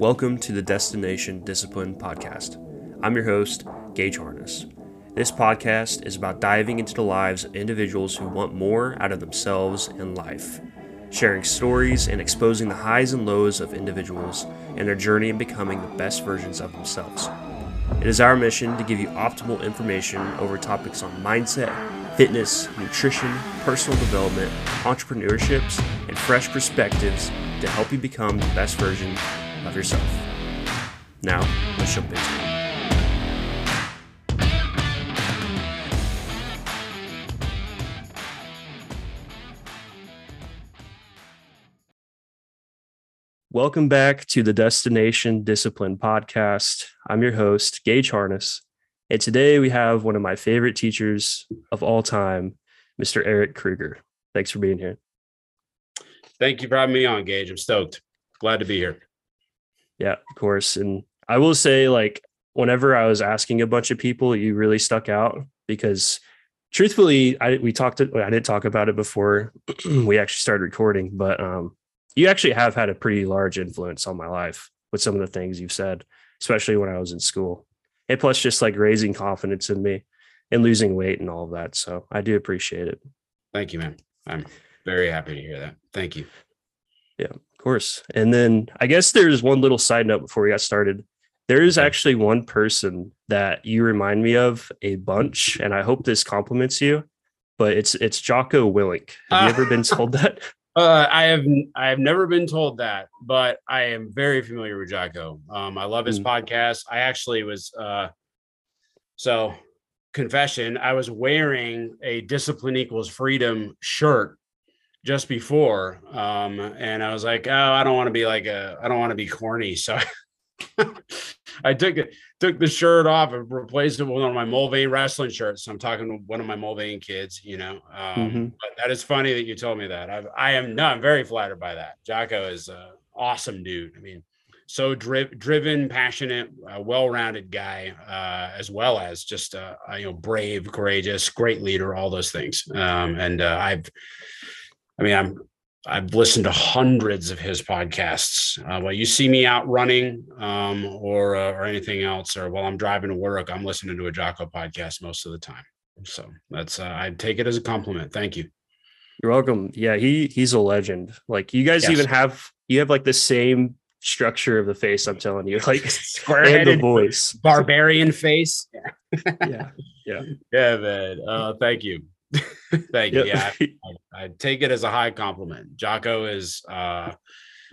Welcome to the Destination Discipline Podcast. I'm your host, Gage Harness. This podcast is about diving into the lives of individuals who want more out of themselves and life, sharing stories and exposing the highs and lows of individuals and their journey in becoming the best versions of themselves. It is our mission to give you optimal information over topics on mindset, fitness, nutrition, personal development, entrepreneurships, and fresh perspectives to help you become the best version of yourself. Now, let's jump into it. Welcome back to the Destination Discipline Podcast. I'm your host, Gage Harness. And today we have one of my favorite teachers of all time, Mr. Eric Kruger. Thanks for being here. Thank you for having me on, Gage. I'm stoked. Glad to be here. Yeah, of course. And I will say, like, whenever I was asking a bunch of people, you really stuck out because truthfully, I we talked I didn't talk about it before we actually started recording, but um you actually have had a pretty large influence on my life with some of the things you've said, especially when I was in school. And plus just like raising confidence in me and losing weight and all of that. So I do appreciate it. Thank you, man. I'm very happy to hear that. Thank you. Yeah, course. And then I guess there's one little side note before we got started. There is actually one person that you remind me of a bunch, and I hope this compliments you. But it's it's Jocko Willink. Have you ever been told that? Uh, I have I have never been told that, but I am very familiar with Jocko. Um, I love his mm. podcast. I actually was uh, so confession. I was wearing a discipline equals freedom shirt just before, um, and I was like, oh, I don't want to be like a, I don't want to be corny, so I took it, took the shirt off and replaced it with one of my Mulvane wrestling shirts. So I'm talking to one of my Mulvane kids, you know. Um, mm-hmm. But that is funny that you told me that. I, I am no, I'm very flattered by that. Jocko is an awesome dude. I mean, so dri- driven, passionate, uh, well-rounded guy, uh, as well as just uh, you know brave, courageous, great leader, all those things. Um, and uh, I've, I mean, I'm I've listened to hundreds of his podcasts. Uh, while you see me out running um, or uh, or anything else, or while I'm driving to work, I'm listening to a Jocko podcast most of the time. So that's uh, I take it as a compliment. Thank you. You're welcome. Yeah, he he's a legend. Like you guys yes. even have you have like the same structure of the face. I'm telling you, like square head the voice, barbarian face. Yeah, yeah, yeah, yeah, man. Uh, thank you. Thank you. Yeah, I, I, take it as a high compliment. Jocko is, uh,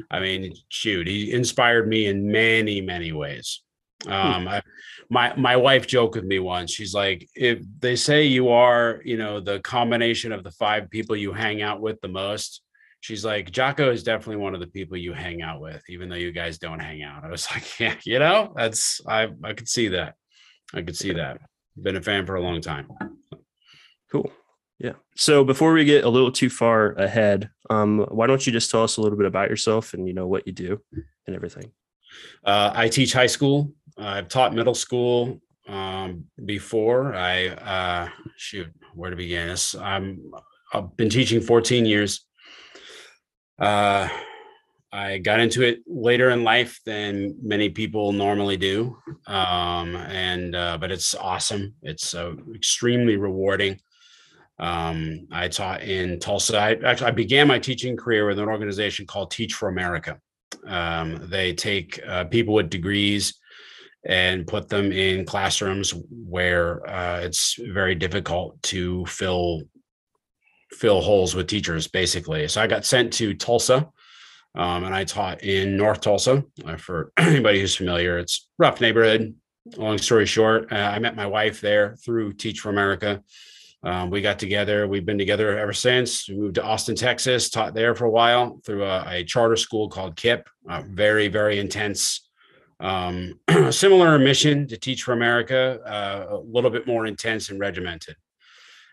I mean, shoot, he inspired me in many, many ways. Hmm. Um, I, my my wife joked with me once. She's like, if they say you are, you know, the combination of the five people you hang out with the most, she's like, Jocko is definitely one of the people you hang out with, even though you guys don't hang out. I was like, yeah, you know, that's I I could see that. I could see that. Been a fan for a long time. Cool. Yeah. So before we get a little too far ahead, um, why don't you just tell us a little bit about yourself and you know what you do and everything? Uh, I teach high school. I've taught middle school um, before. I uh, shoot, where to begin? I'm I've been teaching 14 years. Uh, I got into it later in life than many people normally do, um, and uh, but it's awesome. It's uh, extremely rewarding. Um, I taught in Tulsa. I actually I began my teaching career with an organization called Teach for America. Um, they take uh, people with degrees and put them in classrooms where uh, it's very difficult to fill fill holes with teachers, basically. So I got sent to Tulsa, um, and I taught in North Tulsa. Uh, for anybody who's familiar, it's rough neighborhood. Long story short, uh, I met my wife there through Teach for America. Um, we got together. We've been together ever since. We moved to Austin, Texas, taught there for a while through a, a charter school called KIPP. Uh, very, very intense. Um, similar mission to Teach for America, uh, a little bit more intense and regimented.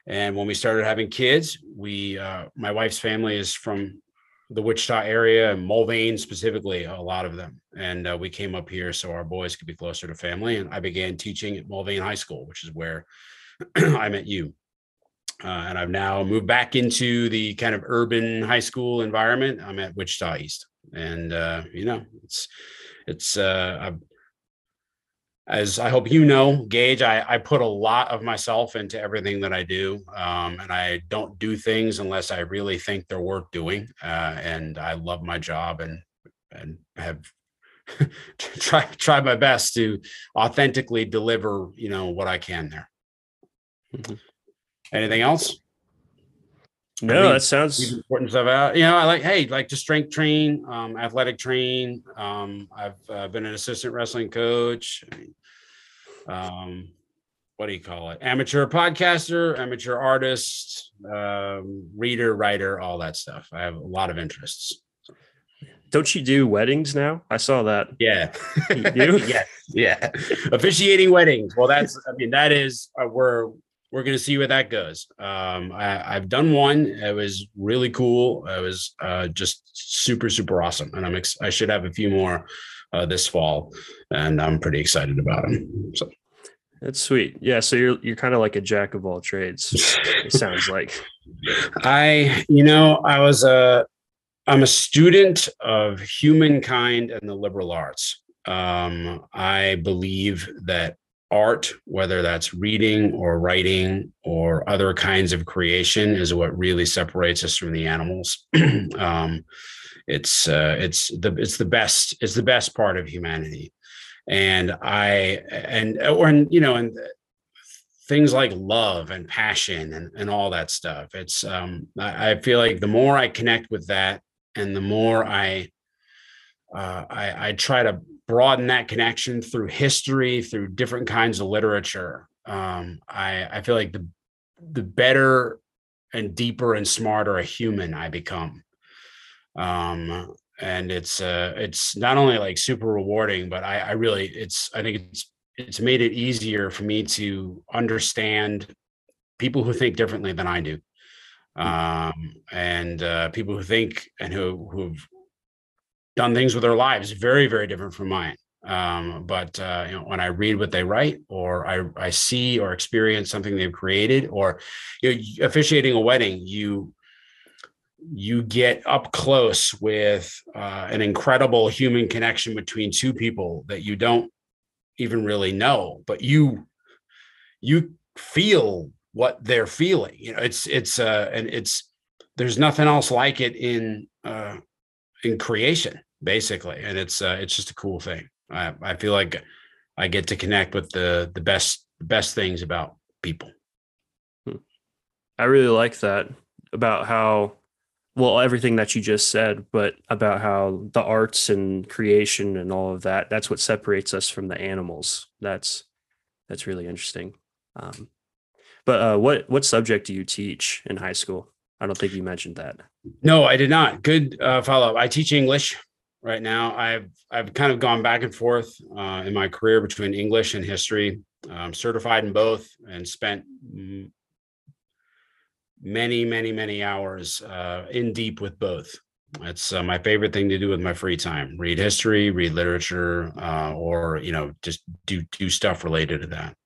And when we started having kids, we, uh, my wife's family is from the Wichita area and Mulvane specifically, a lot of them. And uh, we came up here so our boys could be closer to family. And I began teaching at Mulvane High School, which is where I met you. Uh, and I've now moved back into the kind of urban high school environment. I'm at Wichita East, and uh, you know, it's it's uh, I've, as I hope you know, Gage, I, I put a lot of myself into everything that I do. Um, and I don't do things unless I really think they're worth doing. Uh, and I love my job and, and have try, try my best to authentically deliver, you know, what I can there. Mm-hmm. Anything else? No, I mean, that sounds important stuff out. You know, I like, hey, like to strength train, um, athletic train. Um, I've uh, been an assistant wrestling coach. Um, what do you call it? Amateur podcaster, amateur artist, um, reader, writer, all that stuff. I have a lot of interests. Don't you do weddings now? I saw that. Yeah. You do? yeah. Yeah. Officiating weddings. Well, that's, I mean, that is, uh, we're, we're going to see where that goes. Um, I, have done one. It was really cool. It was uh, just super, super awesome. And I'm, ex- I should have a few more uh, this fall and I'm pretty excited about them. So. That's sweet. Yeah. So you're, you're kind of like a jack of all trades. it sounds like I, you know, I was a, I'm a student of humankind and the liberal arts. Um, I believe that art, whether that's reading or writing or other kinds of creation, is what really separates us from the animals. um, it's uh, it's the it's the best it's the best part of humanity, and I and or you know and things like love and passion and, and all that stuff. It's um, I, I feel like the more I connect with that and the more I, uh, I, I try to broaden that connection through history, through different kinds of literature. Um, I, I feel like the the better and deeper and smarter a human I become. Um, and it's uh, it's not only like super rewarding, but I, I really it's I think it's it's made it easier for me to understand people who think differently than I do. Mm. um, and uh, people who think and who who've done things with their lives very very different from mine um, but uh, you know, when I read what they write, or I, I see or experience something they've created, or you know, officiating a wedding, you you get up close with uh, an incredible human connection between two people that you don't even really know, but you you feel what they're feeling. You know, it's it's uh and it's there's nothing else like it in uh in creation basically and it's uh it's just a cool thing i i feel like i get to connect with the the best best things about people hmm. i really like that about how well everything that you just said but about how the arts and creation and all of that that's what separates us from the animals that's that's really interesting um, but uh, what what subject do you teach in high school? I don't think you mentioned that. No, I did not. Good uh, follow up. I teach English right now. I've I've kind of gone back and forth uh, in my career between English and history. I'm certified in both and spent many, many, many hours uh, in deep with both. It's uh, my favorite thing to do with my free time: read history, read literature, uh, or you know, just do do stuff related to that.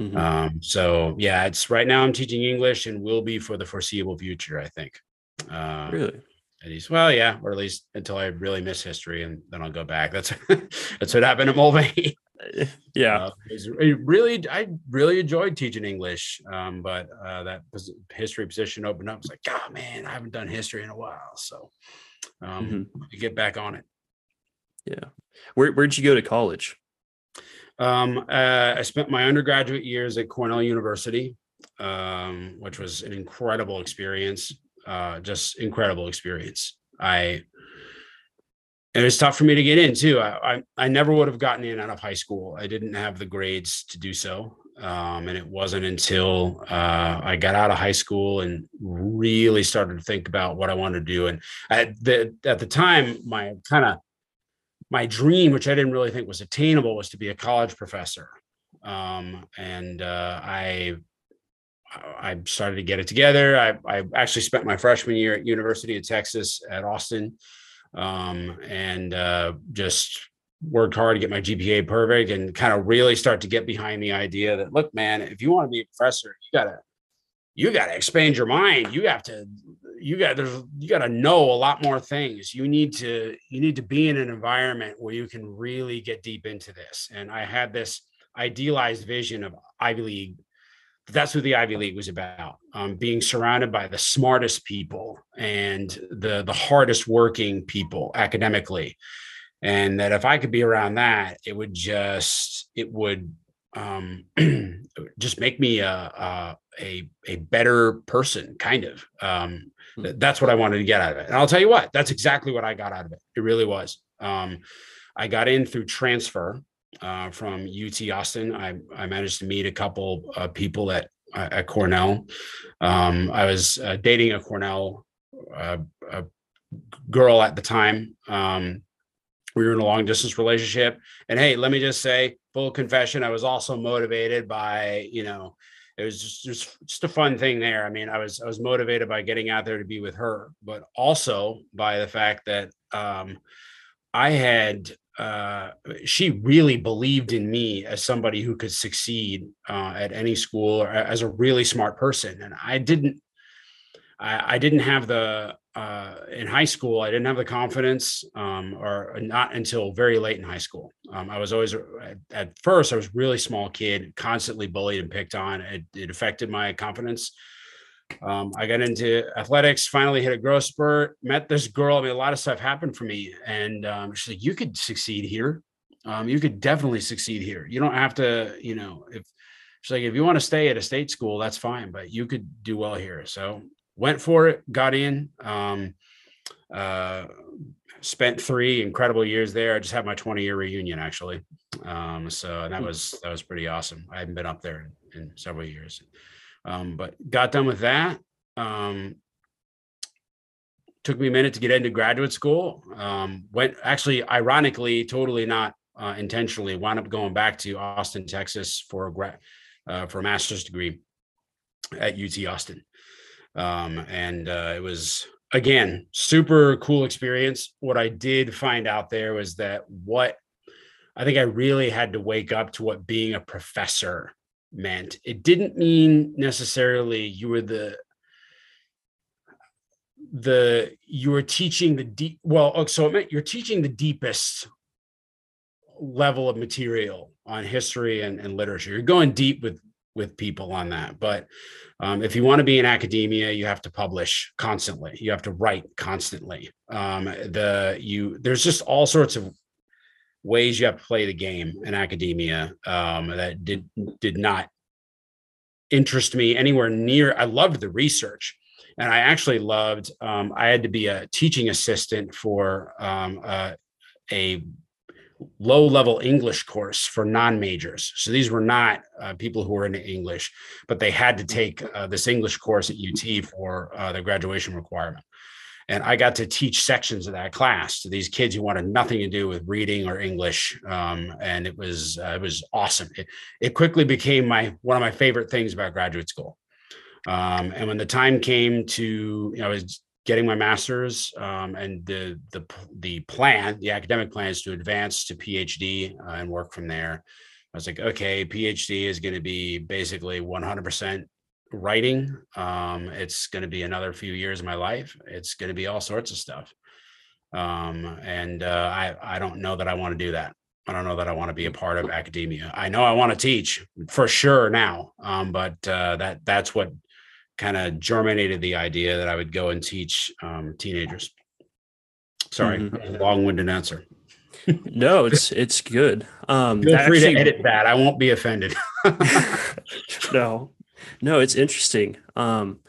Mm-hmm. Um, so yeah, it's right now I'm teaching English and will be for the foreseeable future, I think. Uh, really? And he's well, yeah, or at least until I really miss history, and then I'll go back. That's that's what happened at Mulvane. yeah, uh, really, I really enjoyed teaching English, um, but uh, that history position opened up. It's like, oh man, I haven't done history in a while, so um, mm-hmm. get back on it. Yeah, where where'd you go to college? Um, uh, I spent my undergraduate years at Cornell University, um, which was an incredible experience. Uh, just incredible experience. I it was tough for me to get in too. I, I, I never would have gotten in out of high school. I didn't have the grades to do so. Um, and it wasn't until uh, I got out of high school and really started to think about what I wanted to do. And at the at the time, my kind of my dream, which I didn't really think was attainable, was to be a college professor. Um, and uh, I I started to get it together. I, I actually spent my freshman year at University of Texas at Austin, um, and uh, just worked hard to get my GPA perfect, and kind of really start to get behind the idea that look, man, if you want to be a professor, you gotta you gotta expand your mind. You have to you got there's you got to know a lot more things you need to you need to be in an environment where you can really get deep into this and i had this idealized vision of ivy league that's what the ivy league was about um, being surrounded by the smartest people and the the hardest working people academically and that if i could be around that it would just it would um, just make me a, a, a a better person, kind of. Um, hmm. that's what I wanted to get out of it. And I'll tell you what, that's exactly what I got out of it. It really was. Um, I got in through transfer uh, from UT Austin. I, I managed to meet a couple of people at at Cornell. Um, I was uh, dating a Cornell uh, a girl at the time. Um, we were in a long distance relationship, and hey, let me just say, full confession, I was also motivated by you know it was just, just just a fun thing there. I mean, I was I was motivated by getting out there to be with her, but also by the fact that um, I had uh, she really believed in me as somebody who could succeed uh, at any school or as a really smart person, and I didn't. I, I didn't have the uh, in high school, I didn't have the confidence, um, or not until very late in high school. Um, I was always at first I was really small kid, constantly bullied and picked on. It, it affected my confidence. Um, I got into athletics, finally hit a growth spurt, met this girl. I mean, a lot of stuff happened for me, and um, she's like, "You could succeed here. Um, you could definitely succeed here. You don't have to, you know, if." She's like, if you want to stay at a state school, that's fine, but you could do well here. So went for it, got in. Um, uh, spent three incredible years there. I just had my 20 year reunion actually. Um, so that hmm. was that was pretty awesome. I haven't been up there in, in several years. Um, but got done with that. Um, took me a minute to get into graduate school. Um, went actually, ironically, totally not uh, intentionally, wound up going back to Austin, Texas for a grad uh, for a master's degree at UT Austin. Um, and uh, it was again super cool experience. What I did find out there was that what I think I really had to wake up to what being a professor meant. It didn't mean necessarily you were the the you were teaching the deep well oh, so it meant you're teaching the deepest level of material on history and, and literature you're going deep with with people on that but um, if you want to be in academia, you have to publish constantly. You have to write constantly. Um, the you there's just all sorts of ways you have to play the game in academia um, that did did not interest me anywhere near. I loved the research, and I actually loved. Um, I had to be a teaching assistant for um, uh, a low level English course for non majors. So these were not uh, people who were into English, but they had to take uh, this English course at UT for uh, the graduation requirement. And I got to teach sections of that class to these kids who wanted nothing to do with reading or English, um, and it was uh, it was awesome. It, it quickly became my one of my favorite things about graduate school. Um, and when the time came to, you know, I was getting my master's um, and the the the plan, the academic plan is to advance to PhD uh, and work from there. I was like, okay, PhD is going to be basically 100% writing. Um, it's going to be another few years of my life. It's going to be all sorts of stuff. Um, and uh, I I don't know that I want to do that. I don't know that I want to be a part of academia. I know I want to teach for sure now, um, but uh, that that's what kind of germinated the idea that I would go and teach um, teenagers. Sorry, mm-hmm. long-winded answer. no, it's it's good. Um, Feel free actually, to edit that. I won't be offended. no, no, it's interesting. Um,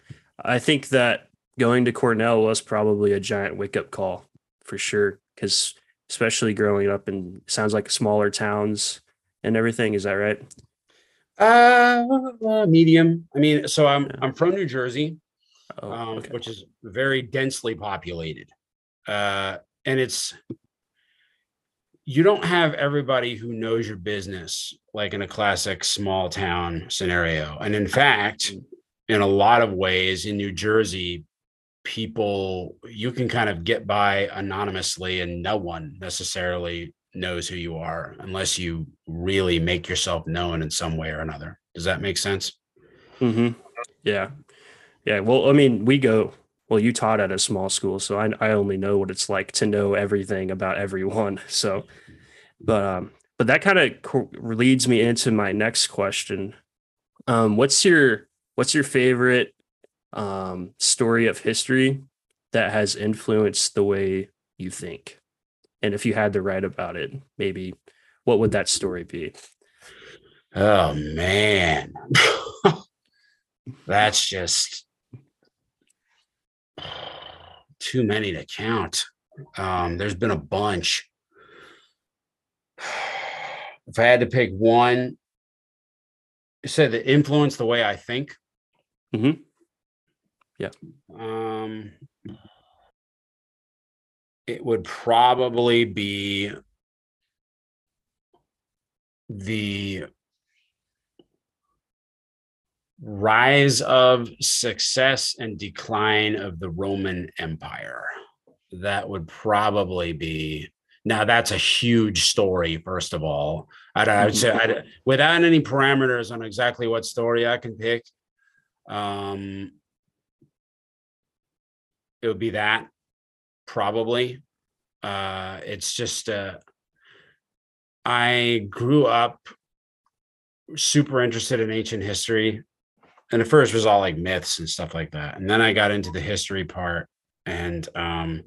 I think that going to Cornell was probably a giant wake-up call for sure, because especially growing up in sounds like smaller towns and everything. Is that right? Uh, medium. I mean, so I'm yeah. I'm from New Jersey, oh, um, okay. which is very densely populated, uh, and it's you don't have everybody who knows your business like in a classic small town scenario. And in fact, in a lot of ways in New Jersey, people you can kind of get by anonymously and no one necessarily knows who you are unless you really make yourself known in some way or another. Does that make sense? Mm-hmm. Yeah. Yeah. Well, I mean, we go well, you taught at a small school, so I, I only know what it's like to know everything about everyone. So, but um, but that kind of co- leads me into my next question. Um, what's your what's your favorite um, story of history that has influenced the way you think? And if you had to write about it, maybe what would that story be? Oh man. That's just too many to count. Um, there's been a bunch. If I had to pick one, you said that influence the way I think. Mm-hmm. Yeah. Um, it would probably be the rise of success and decline of the Roman Empire. That would probably be now that's a huge story first of all. I'd, I say I'd, without any parameters on exactly what story i can pick um it would be that probably. Uh it's just uh i grew up super interested in ancient history and at first it was all like myths and stuff like that and then i got into the history part and um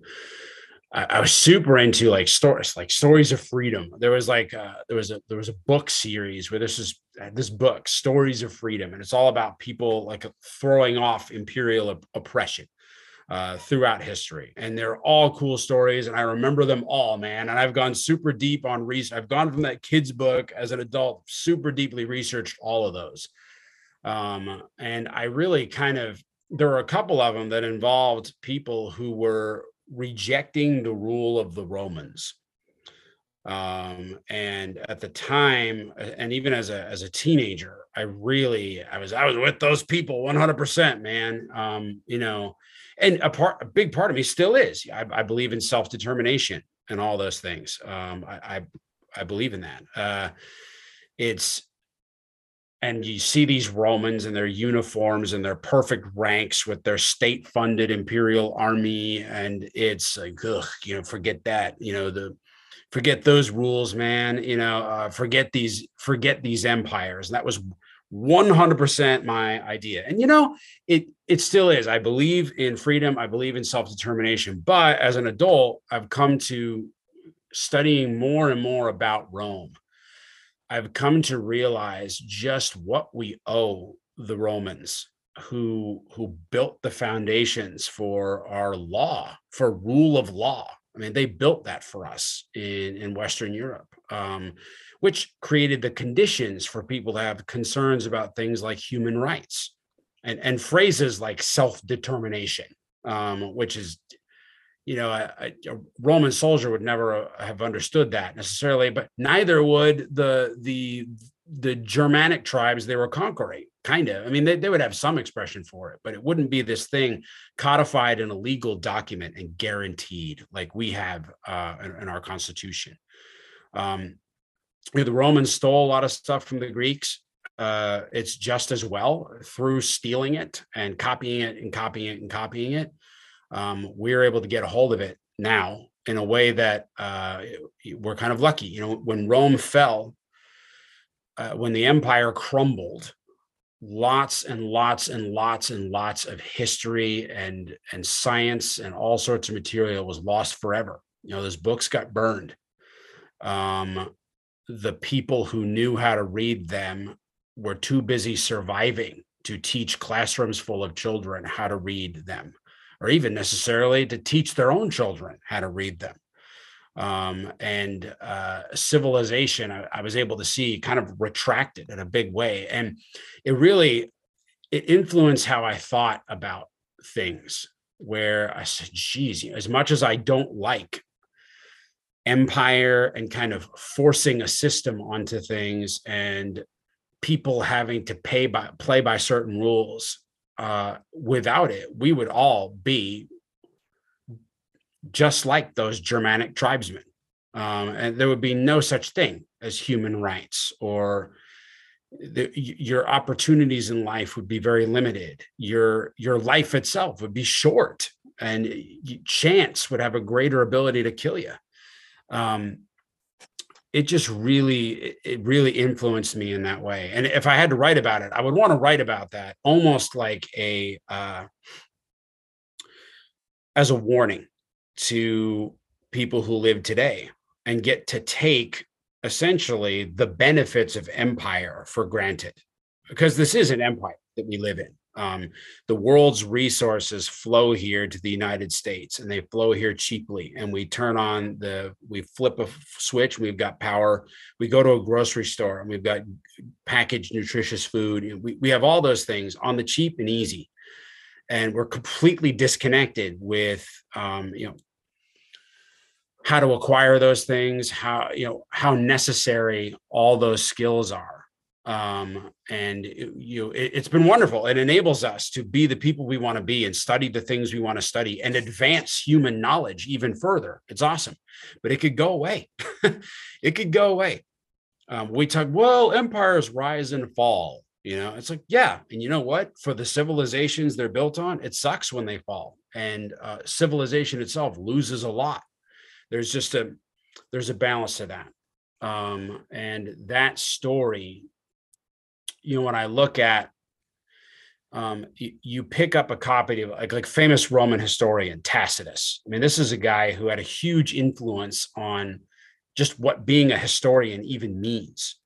I, I was super into like stories like stories of freedom there was like uh, there was a there was a book series where this is uh, this book stories of freedom and it's all about people like throwing off imperial op- oppression uh, throughout history. And they're all cool stories. And I remember them all, man. And I've gone super deep on research. I've gone from that kid's book as an adult, super deeply researched all of those. Um, and I really kind of, there were a couple of them that involved people who were rejecting the rule of the Romans. Um, and at the time, and even as a as a teenager, I really I was I was with those people 100%, man. Um, you know, and a part a big part of me still is i, I believe in self-determination and all those things um, I, I, I believe in that uh, it's and you see these romans and their uniforms and their perfect ranks with their state-funded imperial army and it's like ugh, you know forget that you know the forget those rules man you know uh, forget these forget these empires and that was 100% my idea. And you know, it it still is. I believe in freedom, I believe in self-determination, but as an adult, I've come to studying more and more about Rome. I've come to realize just what we owe the Romans who who built the foundations for our law, for rule of law. I mean, they built that for us in, in Western Europe. Um, which created the conditions for people to have concerns about things like human rights and, and phrases like self-determination, um, which is, you know, a, a, Roman soldier would never uh, have understood that necessarily, but neither would the the the Germanic tribes they were conquering. Kind of. I mean, they, they would have some expression for it, but it wouldn't be this thing codified in a legal document and guaranteed like we have uh, in, in our Constitution. Um, you know, the Romans stole a lot of stuff from the Greeks. Uh, it's just as well through stealing it and copying it and copying it and copying it. Um, we're able to get a hold of it now in a way that uh, we're kind of lucky. You know, when Rome fell, uh, when the empire crumbled, lots and lots and lots and lots of history and and science and all sorts of material was lost forever. You know, those books got burned. Um, the people who knew how to read them were too busy surviving to teach classrooms full of children how to read them, or even necessarily to teach their own children how to read them. Um, and uh, civilization, I, I was able to see kind of retracted in a big way, and it really it influenced how I thought about things. Where I said, "Geez, as much as I don't like empire and kind of forcing a system onto things and people having to pay by play by certain rules uh, without it we would all be just like those germanic tribesmen um, and there would be no such thing as human rights or the, your opportunities in life would be very limited. Your your life itself would be short, and chance would have a greater ability to kill you. Um, it just really it really influenced me in that way. And if i had to write about it i would want to write about that almost like a uh, as a warning to people who live today and get to take essentially the benefits of empire for granted. Because this is an empire that we live in um, the world's resources flow here to the United States and they flow here cheaply. And we turn on the, we flip a switch, we've got power. We go to a grocery store and we've got packaged, nutritious food. We, we have all those things on the cheap and easy. And we're completely disconnected with, um, you know, how to acquire those things, how, you know, how necessary all those skills are um, and it, you it, it's been wonderful. It enables us to be the people we want to be and study the things we want to study and advance human knowledge even further. It's awesome. But it could go away. It could go away. Um, we talk well empires rise and fall you know? It's like yeah and you know what? For the civilizations they're built on it sucks when they fall and uh, civilization itself loses a lot. There's just a there's a balance to that. Um, and that story you know, when I look at um, you, you, pick up a copy of like, like famous Roman historian Tacitus. I mean, this is a guy who had a huge influence on just what being a historian even means.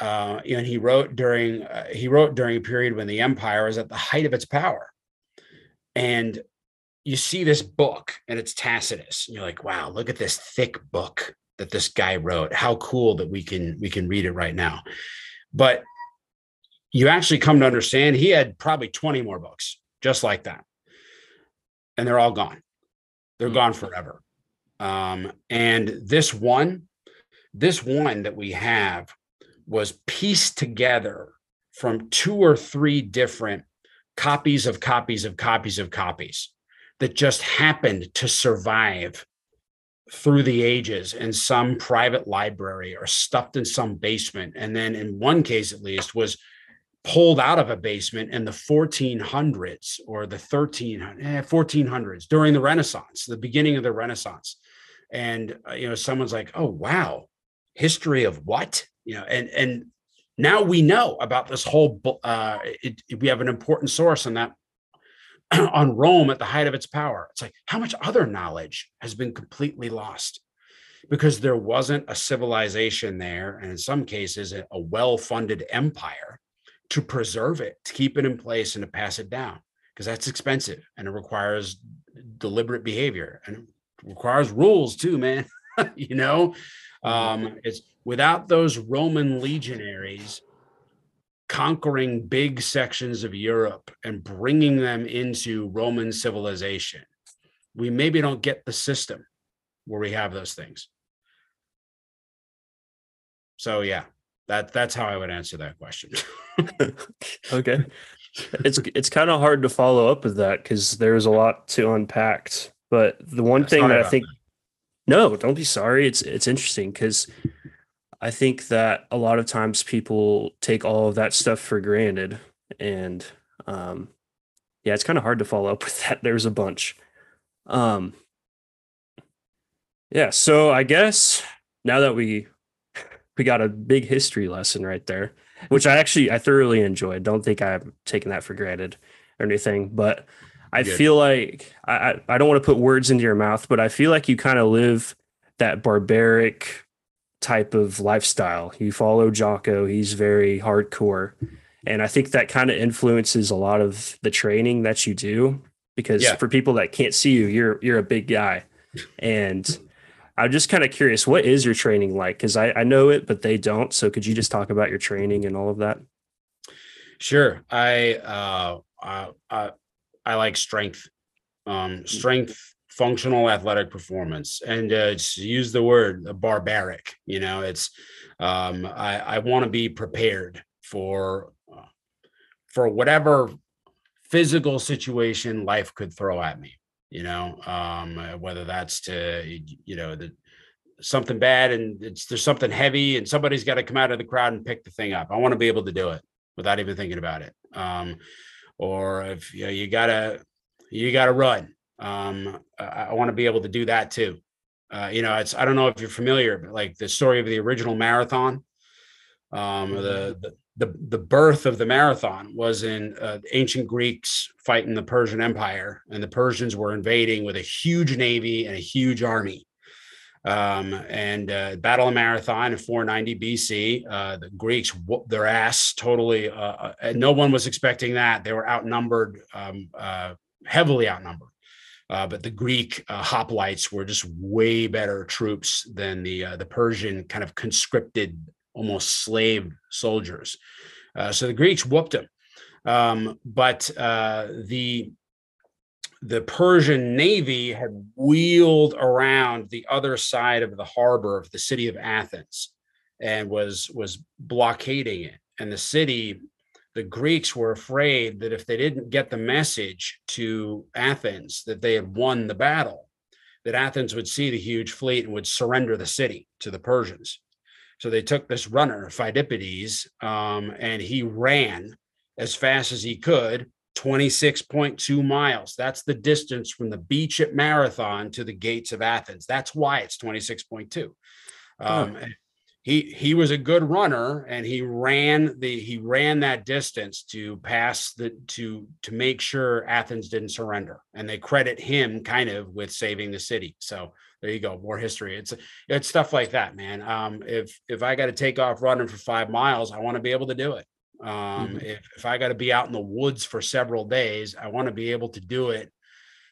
Uh, and he wrote during uh, he wrote during a period when the empire was at the height of its power, and you see this book and it's Tacitus, and you're like, wow, look at this thick book that this guy wrote. How cool that we can we can read it right now. But you actually come to understand he had probably 20 more books just like that. And they're all gone. They're mm-hmm. gone forever. Um, and this one, this one that we have was pieced together from two or three different copies of copies of copies of copies that just happened to survive through the ages in some private library or stuffed in some basement and then in one case at least was pulled out of a basement in the 1400s or the 13 eh, 1400s during the renaissance the beginning of the renaissance. And uh, you know someone's like oh wow history of what? You know and and now we know about this whole uh it, we have an important source on that on rome at the height of its power. It's like how much other knowledge has been completely lost? Because there wasn't a civilization there and in some cases a well-funded empire to preserve it, to keep it in place and to pass it down because that's expensive and it requires deliberate behavior and it requires rules too, man. you know, um, it's without those Roman legionaries conquering big sections of Europe and bringing them into Roman civilization, we maybe don't get the system where we have those things. So yeah, that that's how I would answer that question. okay. It's it's kind of hard to follow up with that because there's a lot to unpack. But the one thing that I think that. no, don't be sorry. It's it's interesting because I think that a lot of times people take all of that stuff for granted. And um yeah, it's kind of hard to follow up with that. There's a bunch. Um yeah, so I guess now that we we got a big history lesson right there, mm-hmm. which I actually I thoroughly enjoyed. Don't think I'm taking that for granted or anything, but I Good. feel like I I don't want to put words into your mouth, but I feel like you kind of live that barbaric type of lifestyle. You follow Jocko; he's very hardcore, and I think that kind of influences a lot of the training that you do. Because yeah. for people that can't see you, you're you're a big guy, and I'm just kind of curious, what is your training like? Because I, I know it, but they don't. So could you just talk about your training and all of that? Sure. I uh, I, I, I like strength, um, mm. strength, functional athletic performance, and uh, use the word barbaric. You know, it's um, I, I want to be prepared for uh, for whatever physical situation life could throw at me you know um, uh, whether that's to you know the something bad and it's there's something heavy and somebody's got to come out of the crowd and pick the thing up. I want to be able to do it without even thinking about it. Um, or if you know, you gotta you gotta run. Um, I, I want to be able to do that too. Uh, you know, it's I don't know if you're familiar, but like the story of the original marathon, um, the, the the the birth of the marathon was in uh, ancient Greeks fighting the Persian Empire, and the Persians were invading with a huge navy and a huge army. Um, and uh, Battle of Marathon in 490 BC, uh, the Greeks whooped their ass totally. Uh, uh, no one was expecting that. They were outnumbered, um, uh, heavily outnumbered. But the Greek hoplites were just way better troops than the the Persian kind of conscripted, almost slave soldiers. so the Greeks whooped them. Um, but the the Persian navy had wheeled around the other side of the harbor of the city of Athens and was was blockading it. And the city, the Greeks were afraid that if they didn't get the message to Athens that they had won the battle, that Athens would see the huge fleet and would surrender the city to the Persians. So they took this runner, Phidippides, um, and he ran as fast as he could 26.2 miles. That's the distance from the beach at Marathon to the gates of Athens. That's why it's 26.2. Um. He he was a good runner, and he ran the he ran that distance to pass the to to make sure Athens didn't surrender, and they credit him kind of with saving the city. So there you go, more history. It's it's stuff like that, man. Um, if if I got to take off running for five miles, I want to be able to do it. Um, mm-hmm. if, if I got to be out in the woods for several days, I want to be able to do it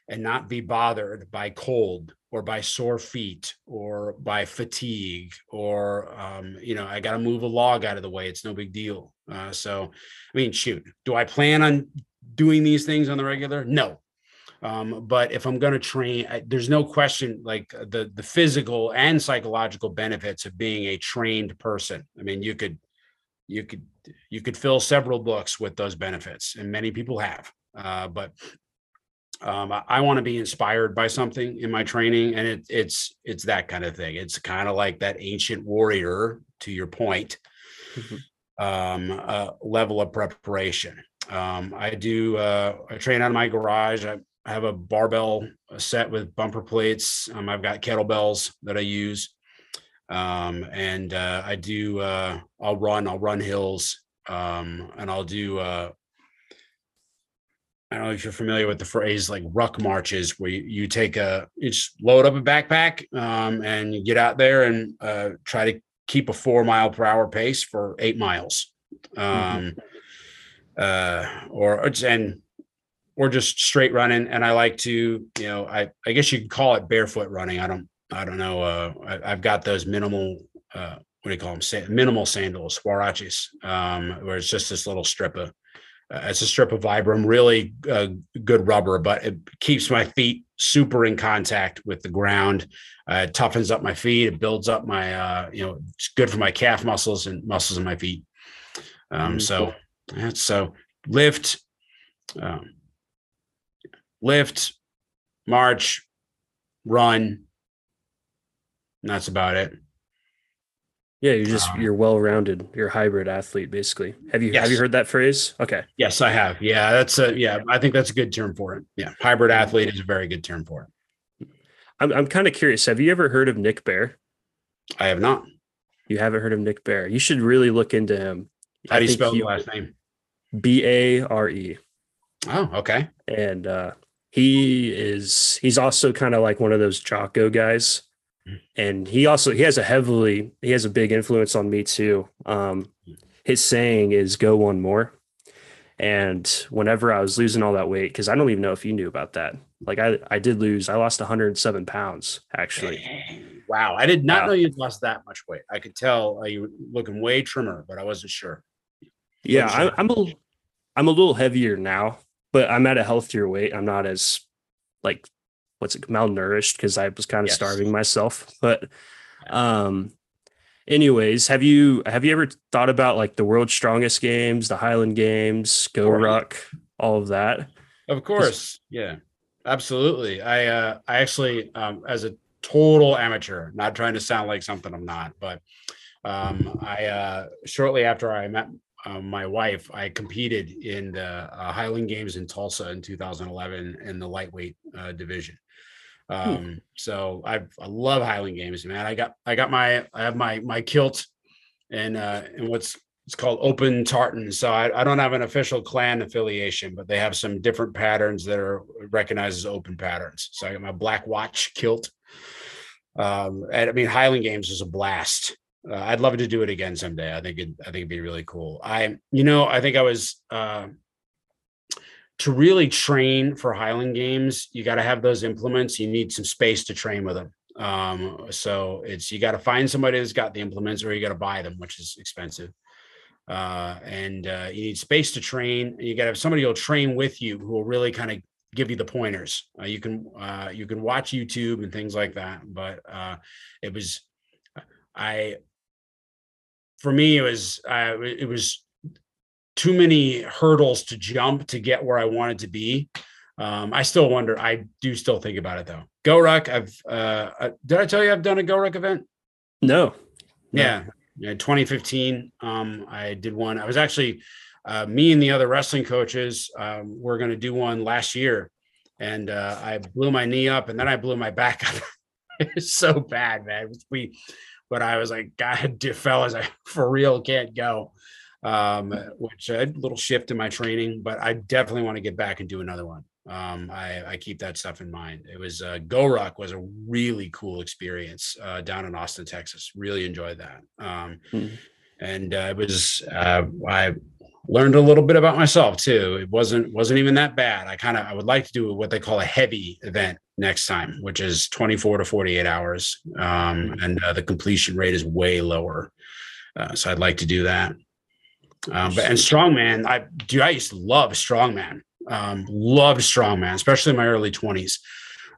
and not be bothered by cold or by sore feet or by fatigue or um, you know i got to move a log out of the way it's no big deal uh, so i mean shoot do i plan on doing these things on the regular no um, but if i'm going to train I, there's no question like the the physical and psychological benefits of being a trained person i mean you could you could you could fill several books with those benefits, and many people have. Uh, but um, I, I want to be inspired by something in my training, and it, it's it's that kind of thing. It's kind of like that ancient warrior, to your point, mm-hmm. um, uh, level of preparation. Um, I do. Uh, I train out of my garage. I, I have a barbell set with bumper plates. Um, I've got kettlebells that I use. Um, and uh, I do, uh, I'll run, I'll run hills, um, and I'll do, uh, I don't know if you're familiar with the phrase like ruck marches, where you, you take a, you just load up a backpack um, and you get out there and uh, try to keep a four mile per hour pace for eight miles. Um, mm-hmm. uh, or, and, or just straight running. And I like to, you know, I, I guess you could call it barefoot running. I don't, I don't know. Uh, I, have got those minimal, uh, what do you call them? Sa- minimal sandals, huaraches, um, where it's just this little strip of, uh, it's a strip of Vibram, really uh, good rubber, but it keeps my feet super in contact with the ground. Uh, it toughens up my feet. It builds up my, uh, you know, it's good for my calf muscles and muscles in my feet. Um, mm-hmm. So that's so lift, um, lift, march, run, and that's about it. Yeah, you're just um, you're well rounded. You're a hybrid athlete, basically. Have you yes. have you heard that phrase? Okay. Yes, I have. Yeah, that's a yeah. I think that's a good term for it. Yeah, hybrid athlete is a very good term for it. I'm I'm kind of curious. Have you ever heard of Nick Bare? I have not. You haven't heard of Nick Bare? You should really look into him. How do you spell his last name? B A R E. Oh, okay. And uh, he is he's also kind of like one of those Jocko guys. And he also he has a heavily he has a big influence on me too. Um his saying is go one more. And whenever i was losing all that weight because i don't even know if you knew about that. Like i i did lose i lost 107 pounds actually. Wow i did not wow. know you'd lost that much weight. I could tell uh, you were looking way trimmer but i wasn't sure. Yeah I, i'm a i'm a little heavier now but i'm at a healthier weight i'm not as like what's it malnourished because I was kind of yes. starving myself. But um anyways, have you have you ever thought about like the world's strongest games, the Highland Games, Go Ruck, all of that? Of course. Yeah. Absolutely. I uh I actually um as a total amateur, not trying to sound like something I'm not, but um, I uh, shortly after I met uh, my wife, I competed in the uh, Highland Games in Tulsa in 2011 in the lightweight uh, division. Hmm. Um, hmm. So I I love Highland Games, man. I got I got my I have my my kilt and uh, and what's it's called Open Tartan. So I, I don't have an official clan affiliation, but they have some different patterns that are recognized as open patterns. So I got my black watch kilt. Um, and I mean Highland Games is a blast. Uh, I'd love to do it again someday. I think it, I think it'd be really cool. I, you know, I think I was uh, to really train for Highland Games. You got to have those implements. You need some space to train with them. Um, so it's you got to find somebody that's got the implements, or you got to buy them, which is expensive. Uh, and uh, you need space to train. You got to have somebody who'll train with you, who will really kind of give you the pointers. Uh, you can uh, you can watch YouTube and things like that. But uh, it was I for me it was uh, it was too many hurdles to jump to get where I wanted to be. Um, I still wonder. I do still think about it though. GORUCK. I've uh, uh, did I tell you I've done a GORUCK event? No. no. Yeah. Yeah. 2015. Um, I did one. I was actually uh, me and the other wrestling coaches um, were going to do one last year, and uh, I blew my knee up, and then I blew my back up. it's so bad, man. We but I was like, God, fellas, I for real can't go. Um, which a little shift in my training, but I definitely want to get back and do another one. Um, I, I keep that stuff in mind. It was uh, GORUCK was a really cool experience uh, down in Austin, Texas. Really enjoyed that. Um, mm-hmm. And uh, it was uh, I learned a little bit about myself too. It wasn't wasn't even that bad. I kind of I would like to do what they call a heavy event next time, which is 24 to 48 hours, um, and uh, the completion rate is way lower. Uh, so I'd like to do that. Um, but and strongman, I do. I used to love strongman. Um, loved strongman, especially in my early 20s.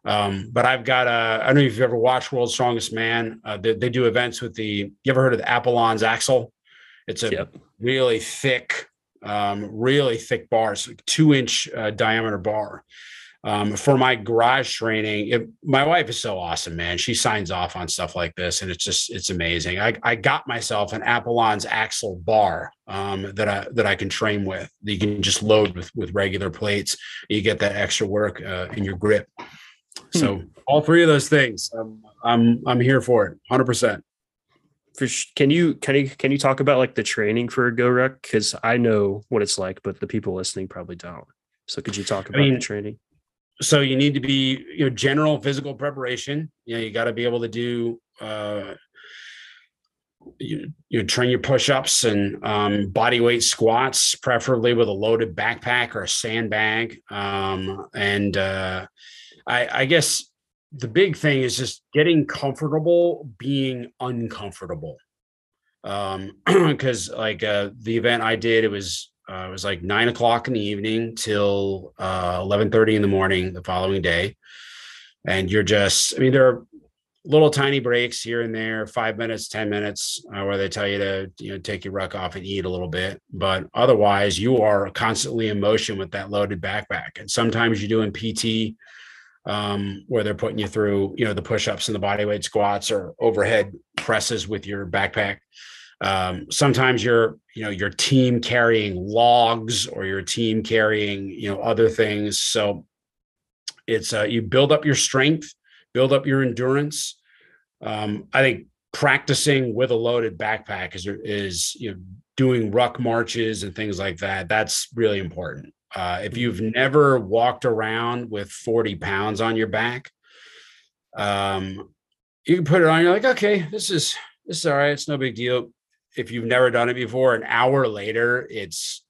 Um, but I've got a, I don't know if you've ever watched World's Strongest Man. Uh, they, they, do events with the, you ever heard of the Apollon's axle? It's a yep. really thick, um, really thick bars, like two inch uh, diameter bar. Um, for my garage training, it, my wife is so awesome, man. She signs off on stuff like this, and it's just it's amazing. I, I got myself an Apollon's axle bar um, that I that I can train with. You can just load with with regular plates. You get that extra work uh, in your grip. So hmm. all three of those things, um, I'm I'm here for it, hundred percent for can you can you can you talk about like the training for a GORUCK because i know what it's like but the people listening probably don't. So could you talk about I mean, the training? so you need to be you know general physical preparation. You know you got to be able to do uh you, you train your push-ups and um, body weight squats preferably with a loaded backpack or a sandbag. Um, and uh, I, I guess the big thing is just getting comfortable being uncomfortable. Um because like uh the event i did it was uh, it was like nine o'clock in the evening till uh 11 30 in the morning the following day. And you're just i mean there are little tiny breaks here and there five minutes ten minutes uh, where they tell you to you know take your ruck off and eat a little bit. But otherwise you are constantly in motion with that loaded backpack. And sometimes you're doing pt um, where they're putting you through, you know, the push-ups and the body weight squats or overhead presses with your backpack. Um, sometimes you're, you know, your team carrying logs or your team carrying, you know, other things. So it's uh, you build up your strength, build up your endurance. Um, I think practicing with a loaded backpack is is you know doing ruck marches and things like that. That's really important. Uh, if you've never walked around with 40 pounds on your back, um, you can put it on. You're like, okay, this is this is all right. It's no big deal. If you've never done it before, an hour later, it's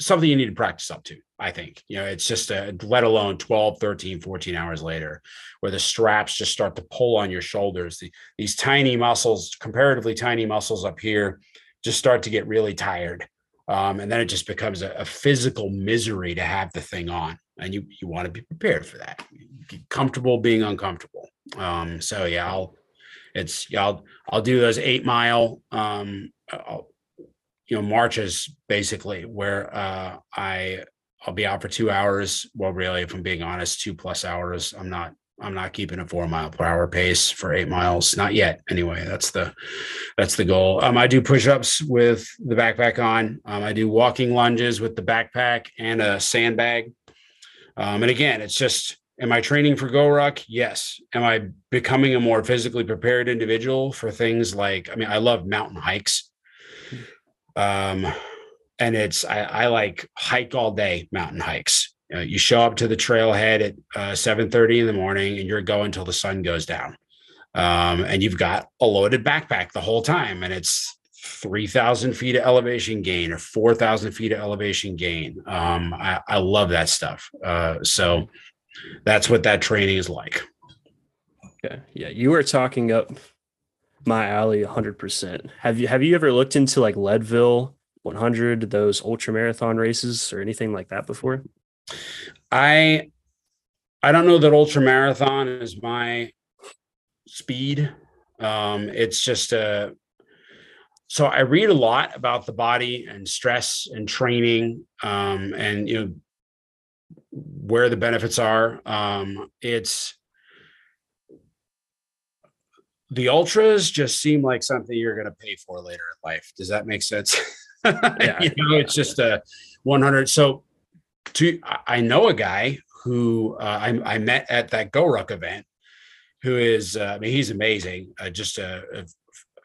something you need to practice up to. I think, you know, it's just a, let alone 12, 13, 14 hours later, where the straps just start to pull on your shoulders. The, these tiny muscles, comparatively tiny muscles up here, just start to get really tired um, and then it just becomes a, a, physical misery to have the thing on and you you want to be prepared for that. Be comfortable being uncomfortable. Um, so yeah i'll it's yeah, i'll i'll do those eight mile um, you know marches basically where uh, i i'll be out for two hours. Well really if i'm being honest two plus hours i'm not I'm not keeping a four mile per hour pace for eight miles. Not yet. Anyway, that's the that's the goal. Um, I do push-ups with the backpack on. Um, I do walking lunges with the backpack and a sandbag. Um, and again, it's just am I training for GoRuck? Yes. Am I becoming a more physically prepared individual for things like I mean, I love mountain hikes. Um, and it's I, I like hike all day mountain hikes uh, you show up to the trailhead at uh, 7.30 in the morning and you're going till the sun goes down. Um, and you've got a loaded backpack the whole time and it's 3000 feet of elevation gain or 4000 feet of elevation gain. Um, I, I, love that stuff. Uh, so that's what that training is like. Okay. Yeah you were talking up my alley 100% have you have you ever looked into like leadville 100 those ultra marathon races or anything like that before I I don't know that ultra marathon is my speed. Um, it's just a so I read a lot about the body and stress and training, um, and you know where the benefits are. Um, it's the ultras just seem like something you're going to pay for later in life. Does that make sense? yeah, you know, it's just a 100. So to I know a guy who uh, I, I, met at that GoRuck event, who is uh, I mean he's amazing, uh, just a, a,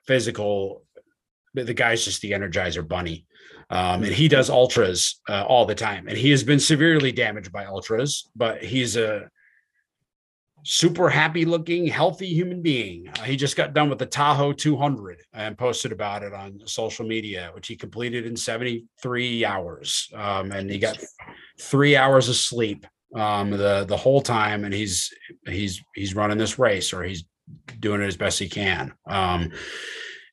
physical. The guy's just the Energizer Bunny, um, and he does ultras uh, all the time, and he has been severely damaged by ultras, but he's a super happy looking, healthy human being. Uh, he just got done with the Tahoe 200 and posted about it on social media, which he completed in 73 hours. Um, and he got three hours of sleep um, the the whole time, and he's he's he's running this race or he's doing it as best he can. Um,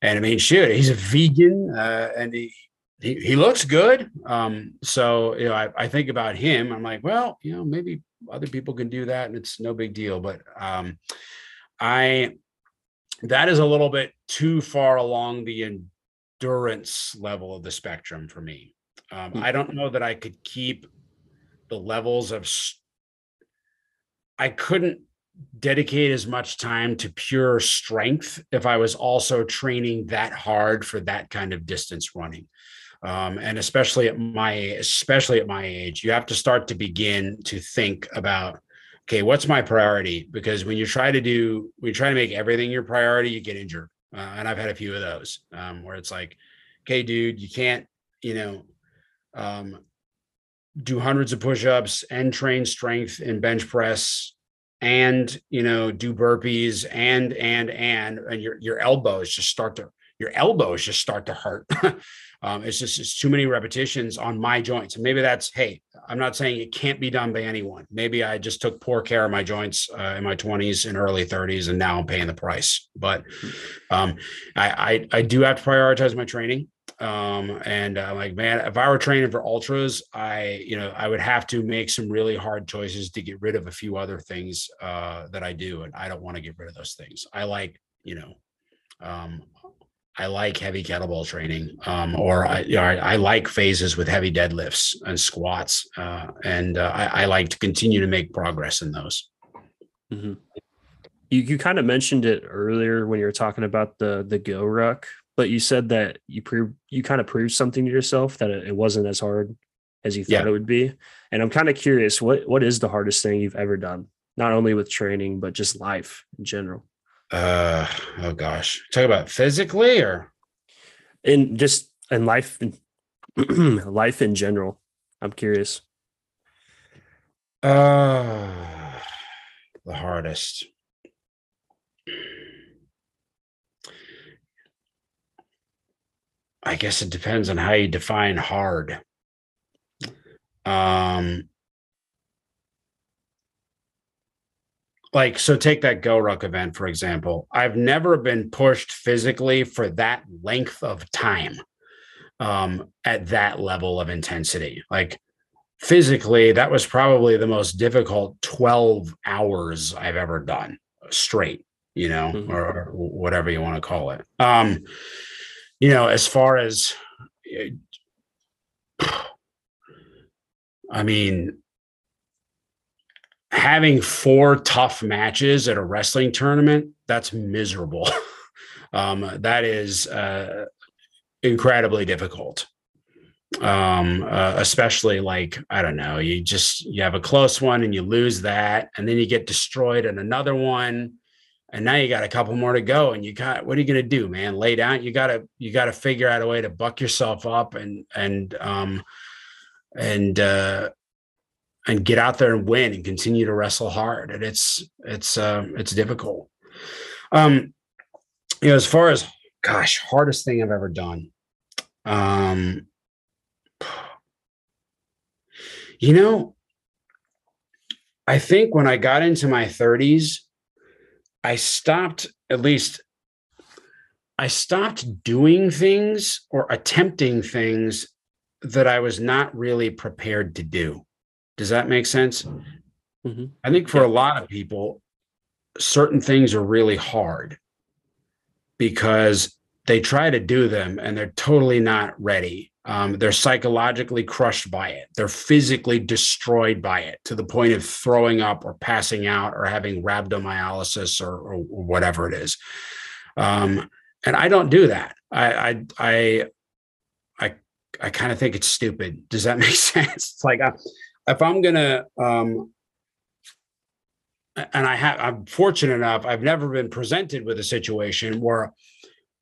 and I mean, shit, he's a vegan uh, and he, he, he looks good. Um, so you know, I, I think about him. I'm like, well, you know, maybe other people can do that and it's no big deal but um i that is a little bit too far along the endurance level of the spectrum for me um, hmm. i don't know that i could keep the levels of i couldn't dedicate as much time to pure strength if i was also training that hard for that kind of distance running um, and especially at my especially at my age you have to start to begin to think about okay what's my priority? Because when you try to do when you try to make everything your priority you get injured. Uh, and i've had a few of those um, where it's like okay dude you can't you know um, do hundreds of push-ups and train strength in bench press and you know do burpees and and and and your your elbows just start to your elbows just start to hurt Um, it's just it's too many repetitions on my joints. And maybe that's hey, I'm not saying it can't be done by anyone. Maybe I just took poor care of my joints uh, in my 20s and early 30s, and now I'm paying the price. But um, I, I, I do have to prioritize my training. Um, and uh, like man, if I were training for ultras, I you know I would have to make some really hard choices to get rid of a few other things uh, that I do, and I don't want to get rid of those things. I like you know um, I like heavy kettlebell training, um, or I, you know, I, I, like phases with heavy deadlifts and squats, uh, and uh, I, I, like to continue to make progress in those. Mm-hmm. You you kind of mentioned it earlier when you were talking about the the GoRuck, but you said that you pre- you kind of proved something to yourself that it wasn't as hard as you thought yeah. it would be, and I'm kind of curious what what is the hardest thing you've ever done, not only with training but just life in general uh oh gosh. Talk about physically or? In just in life life in general i'm curious. Uh the hardest. I guess it depends on how you define hard. Um like so take that GoRuck event for example. I've never been pushed physically for that length of time um, at that level of intensity. Like physically that was probably the most difficult 12 hours i've ever done straight you know mm-hmm. or, or, whatever you want to call it. Um you know as far as i mean having four tough matches at a wrestling tournament, that's miserable. um, that is uh, incredibly difficult. Um, uh, especially like, I don't know, you just, you have a close one and you lose that, and then you get destroyed in another one. And now you got a couple more to go, and you got what are you gonna do, man? Lay down. You gotta you gotta figure out a way to buck yourself up and and um and uh and get out there and win and continue to wrestle hard. And it's it's uh, it's difficult. Um, you know, as far as gosh, hardest thing I've ever done. Um, you know, I think when I got into my 30s, I stopped at least I stopped doing things or attempting things that I was not really prepared to do. Does that make sense? Mm-hmm. I think for a lot of people, certain things are really hard because they try to do them and they're totally not ready. Um, they're psychologically crushed by it. They're physically destroyed by it to the point of throwing up or passing out or having rhabdomyolysis or, or whatever it is. Um, and I don't do that. I I I I, I kind of think it's stupid. Does that make sense? It's like I, uh, if I'm gonna um and I have I'm fortunate enough, I've never been presented with a situation where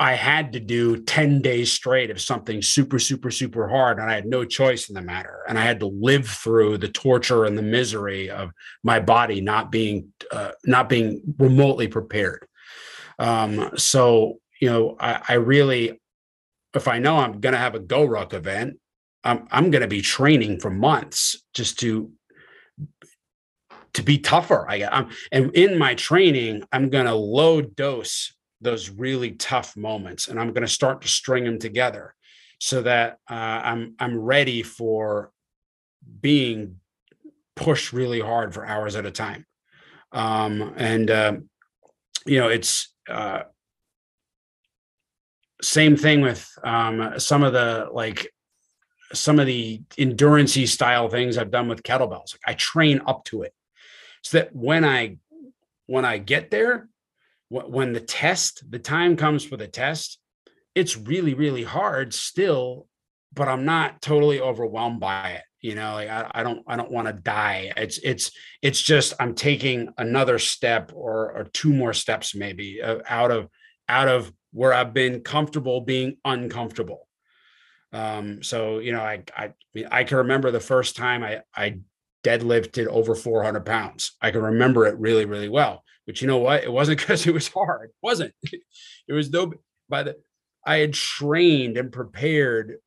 I had to do 10 days straight of something super, super, super hard, and I had no choice in the matter. And I had to live through the torture and the misery of my body not being uh, not being remotely prepared. Um, so you know, I, I really, if I know I'm going to have a GORUCK event, I'm I'm going to be training for months just to to be tougher. I am and in my training, I'm going to low dose those really tough moments, and I'm going to start to string them together so that uh, I'm I'm ready for being pushed really hard for hours at a time. Um, and uh, you know, it's uh, same thing with um, some of the like some of the endurancey style things I've done with kettlebells. Like I train up to it so that when I when I get there, when the test, the time comes for the test, it's really really hard still, but I'm not totally overwhelmed by it. You know, like I, I don't I don't want to die. It's it's it's just I'm taking another step or or two more steps maybe uh, out of out of where I've been comfortable being uncomfortable um, so you know, I I I can remember the first time I I deadlifted over 400 pounds. I can remember it really really well. But you know what? It wasn't because it was hard. It wasn't. It was though by the I had trained and prepared,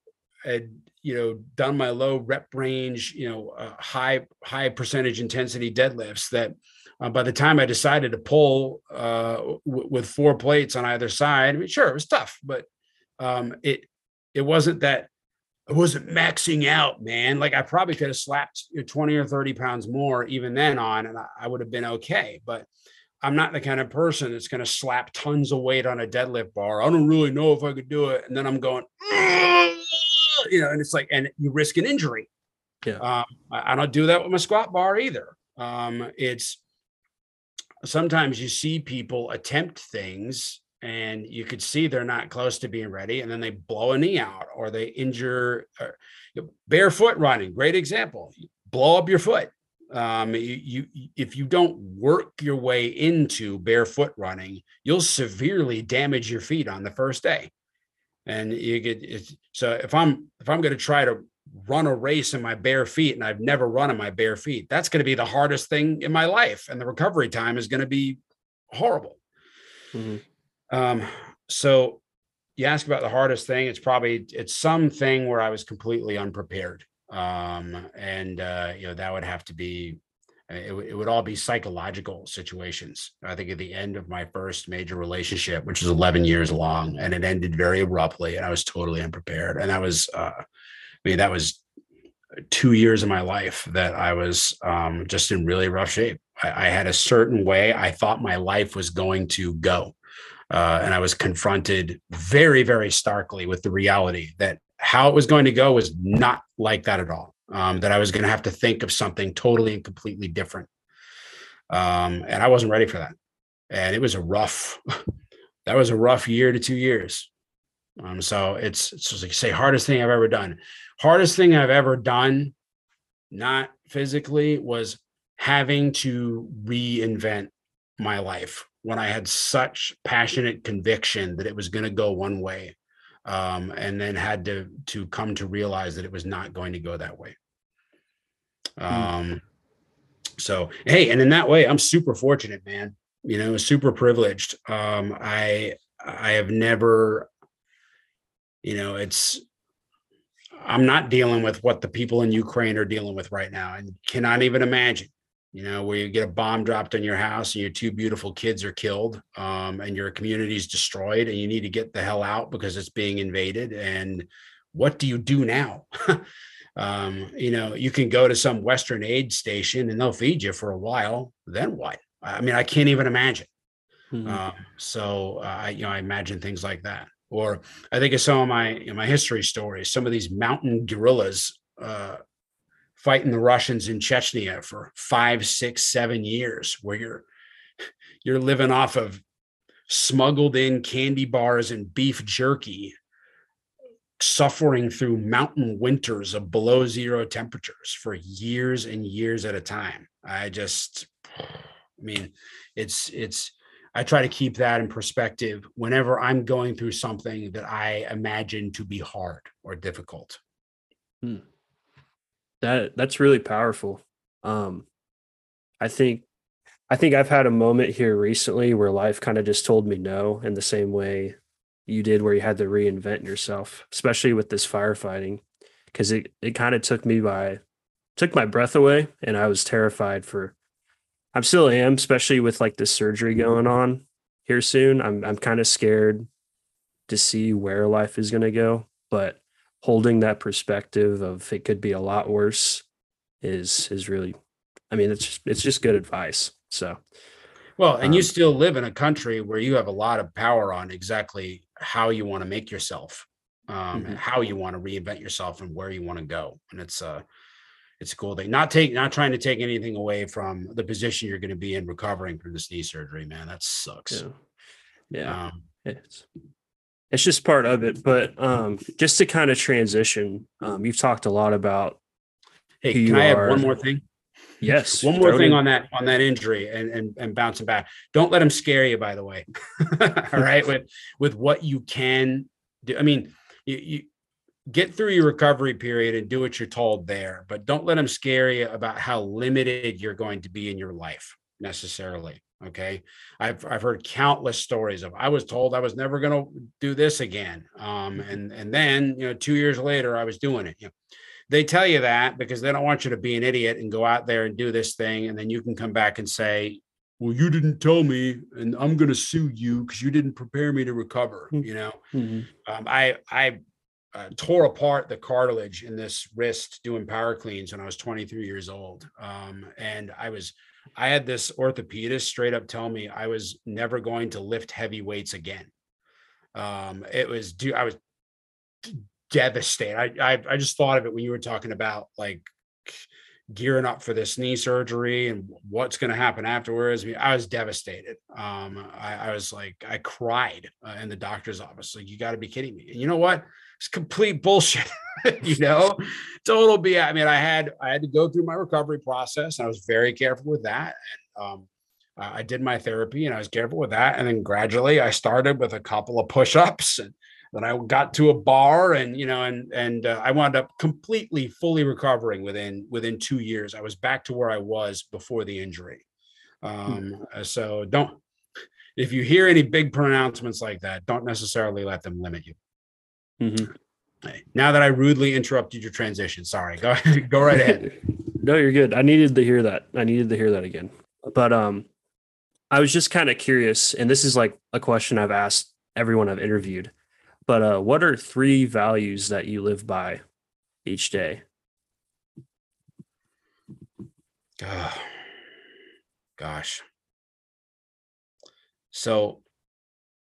had you know done my low rep range, you know, uh, high high percentage intensity deadlifts that. Uh, by the time I decided to pull uh, w- with four plates on either side, I mean, sure, it was tough, but um, it it wasn't that I wasn't maxing out, man. Like I probably could have slapped 20 or 30 pounds more even then on, and I, would have been okay. But I'm not the kind of person that's going to slap tons of weight on a deadlift bar. I don't really know if I could do it. And then I'm going, you know, and it's like, and you risk an injury. Yeah. Um, I, I, don't do that with my squat bar either. Um, it's sometimes you see people attempt things and you could see they're not close to being ready and then they blow a knee out or they injure or, barefoot running great example. Blow up your foot. Um, you, you if you don't work your way into barefoot running you'll severely damage your feet on the first day. And you get so if i'm if i'm going to try to run a race in my bare feet and i've never run in my bare feet that's going to be the hardest thing in my life and the recovery time is going to be horrible. Mm-hmm. Um, so you ask about the hardest thing. It's probably it's something where I was completely unprepared. Um, and uh, you know, that would have to be it, it would all be psychological situations. I think at the end of my first major relationship, which was 11 years long, and it ended very abruptly, and I was totally unprepared. And that was, uh, I mean, that was two years of my life that I was um, just in really rough shape. I, I, had a certain way I thought my life was going to go. Uh, and I was confronted very, very starkly with the reality that how it was going to go was not like that at all. Um, that I was going to have to think of something totally and completely different. um, and I wasn't ready for that. And it was a rough, that was a rough year to two years. Um, so it's, it's just like say hardest thing I've ever done. Hardest thing I've ever done, not physically, was having to reinvent my life when I had such passionate conviction that it was going to go one way, um, and then had to to come to realize that it was not going to go that way. Hmm. Um, so hey, and in that way, I'm super fortunate, man. You know, super privileged. Um, I I have never, you know, it's I'm not dealing with what the people in Ukraine are dealing with right now, and cannot even imagine. You know, where you get a bomb dropped on your house and your two beautiful kids are killed, um, and your community is destroyed, and you need to get the hell out because it's being invaded. And what do you do now? Um, you know, you can go to some Western aid station and they'll feed you for a while. Then what? I mean, I can't even imagine. Mm-hmm. Um, so uh, I, you know, I imagine things like that. Or I think of some of my you know, my history stories. Some of these mountain guerrillas uh, fighting the Russians in Chechnya for five, six, seven years, where you're you're living off of smuggled in candy bars and beef jerky suffering through mountain winters of below zero temperatures for years and years at a time. I just, I mean, it's, it's, I try to keep that in perspective whenever I'm going through something that I imagine to be hard or difficult. Hmm. That that's really powerful. Um, I think I think I've had a moment here recently where life kind of just told me no in the same way you did where you had to reinvent yourself, especially with this firefighting, because it, it kind of took me by, took my breath away. And I was terrified for, I'm still am, especially with like this surgery going on here soon. I'm, I'm kind of scared to see where life is going to go. But holding that perspective of it could be a lot worse is, is really, I mean, it's just, it's just good advice. So, well, and um, you still live in a country where you have a lot of power on exactly how you want to make yourself, um, mm-hmm. how you want to reinvent yourself, and where you want to go. And it's a it's a cool thing. Not take not trying to take anything away from the position you're going to be in recovering from this knee surgery, man. That sucks. Yeah, yeah. Um, it's it's just part of it. But um, just to kind of transition, um, you've talked a lot about. Hey, can I have one more thing? Yes. One more thing on that on that injury and, and and bouncing back. Don't let him scare you. By the way, all right. With with what you can do. I mean, you, you get through your recovery period and do what you're told there, but don't let them scare you about how limited you're going to be in your life necessarily. Okay. I've I've heard countless stories of I was told I was never going to do this again. Um, and and then you know two years later I was doing it. You know, they tell you that because they don't want you to be an idiot and go out there and do this thing and then you can come back and say well you didn't tell me and i'm going to sue you because you didn't prepare me to recover hmm. you know mm-hmm. um, i i uh, tore apart the cartilage in this wrist doing power cleans when i was 23 years old um, and i was i had this orthopedist straight up tell me i was never going to lift heavy weights again um, it was do i was devastated. I, I I just thought of it when you were talking about like gearing up for this knee surgery and what's going to happen afterwards. I, mean, I was devastated. Um, I, I was like, I cried uh, in the doctor's office. Like, you got to be kidding me. And you know what? It's complete bullshit. you know, total be. I mean, I had I had to go through my recovery process, and I was very careful with that. And um, I did my therapy, and I was careful with that. And then gradually, I started with a couple of push-ups and then I got to a bar and you know and and uh, I wound up completely fully recovering within within 2 years. I was back to where I was before the injury. Hmm. Um, mm-hmm. so don't if you hear any big pronouncements like that, don't necessarily let them limit you. Mm-hmm. Now that I rudely interrupted your transition, sorry. Go go right ahead. no, you're good. I needed to hear that. I needed to hear that again. But um I was just kind of curious, and this is like a question I've asked everyone I've interviewed. But uh, what are three values that you live by each day? Uh, gosh. So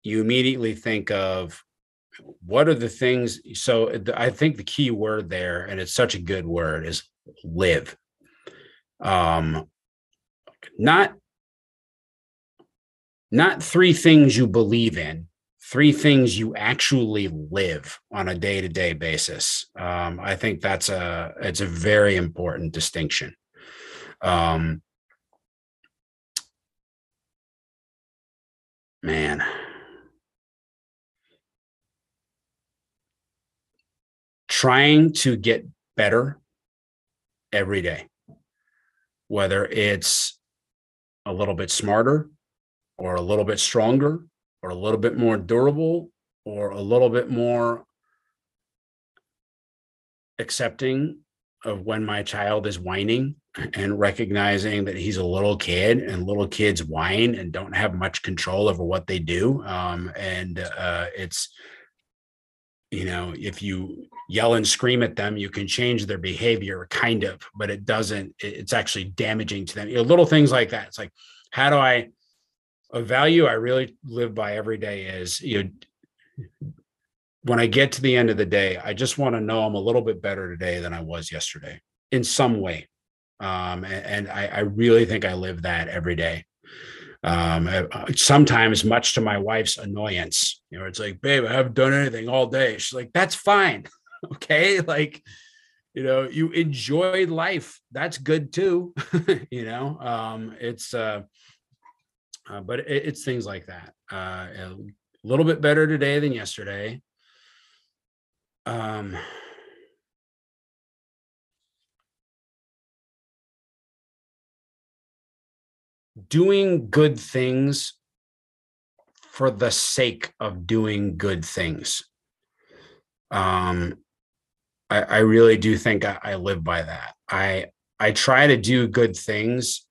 you immediately think of what are the things so i think the key word there and it's such a good word is live um not not three things you believe in, three things you actually live on a day-to-day basis. Um, I think that's a it's a very important distinction. Um, man. Trying to get better every day, whether it's a little bit smarter or a little bit stronger or a little bit more durable or a little bit more accepting of when my child is whining and recognizing that he's a little kid and little kids whine and don't have much control over what they do. Um, and uh, it's you know if you yell and scream at them you can change their behavior kind of but it doesn't it's actually damaging to them. You know, little things like that. It's like how do i a value i really live by every day is you know when i get to the end of the day i just want to know i'm a little bit better today than i was yesterday in some way. Um, and, and I, I, really think I live that every day. Um, uh, sometimes, much to my wife's annoyance, you know, it's like, babe, I haven't done anything all day. She's like, that's fine. okay. Like, you know, you enjoy life. That's good too. you know, um, it's, uh, uh, but it, it's things like that. Uh, a little bit better today than yesterday. Um, doing good things for the sake of doing good things. Um, I, I really do think I, I live by that. I I try to do good things,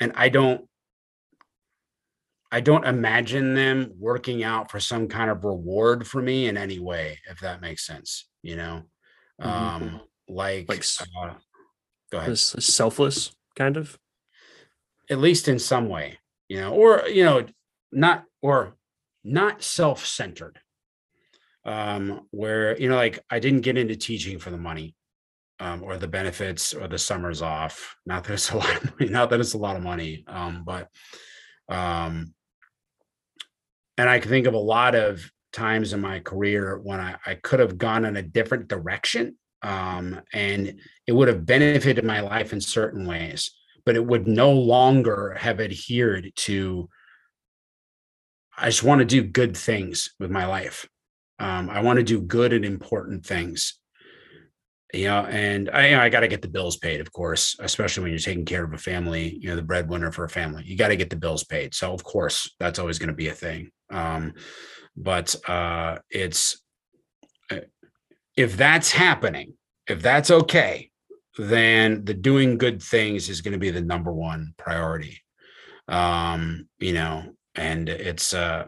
and I don't I don't imagine them working out for some kind of reward for me in any way, if that makes sense. You know, mm-hmm. um, like, like uh, go ahead. Selfless, kind of at least in some way, you know, or, you know, not, or not self centered. Um, where, you know, like I didn't get into teaching for the money. Um, or the benefits or the summers off. Not that it's a lot of money, not that it's a lot of money. Um, but um, and I can think of a lot of times in my career when I, I could have gone in a different direction um, and it would have benefited my life in certain ways but it would no longer have adhered to i just want to do good things with my life. Um, i want to do good and important things. You know and i you know, i got to get the bills paid of course especially when you're taking care of a family you know the breadwinner for a family. You got to get the bills paid so of course that's always going to be a thing. Um, but uh, it's uh, if that's happening if that's okay then the doing good things is going to be the number one priority. Um, you know, and it's uh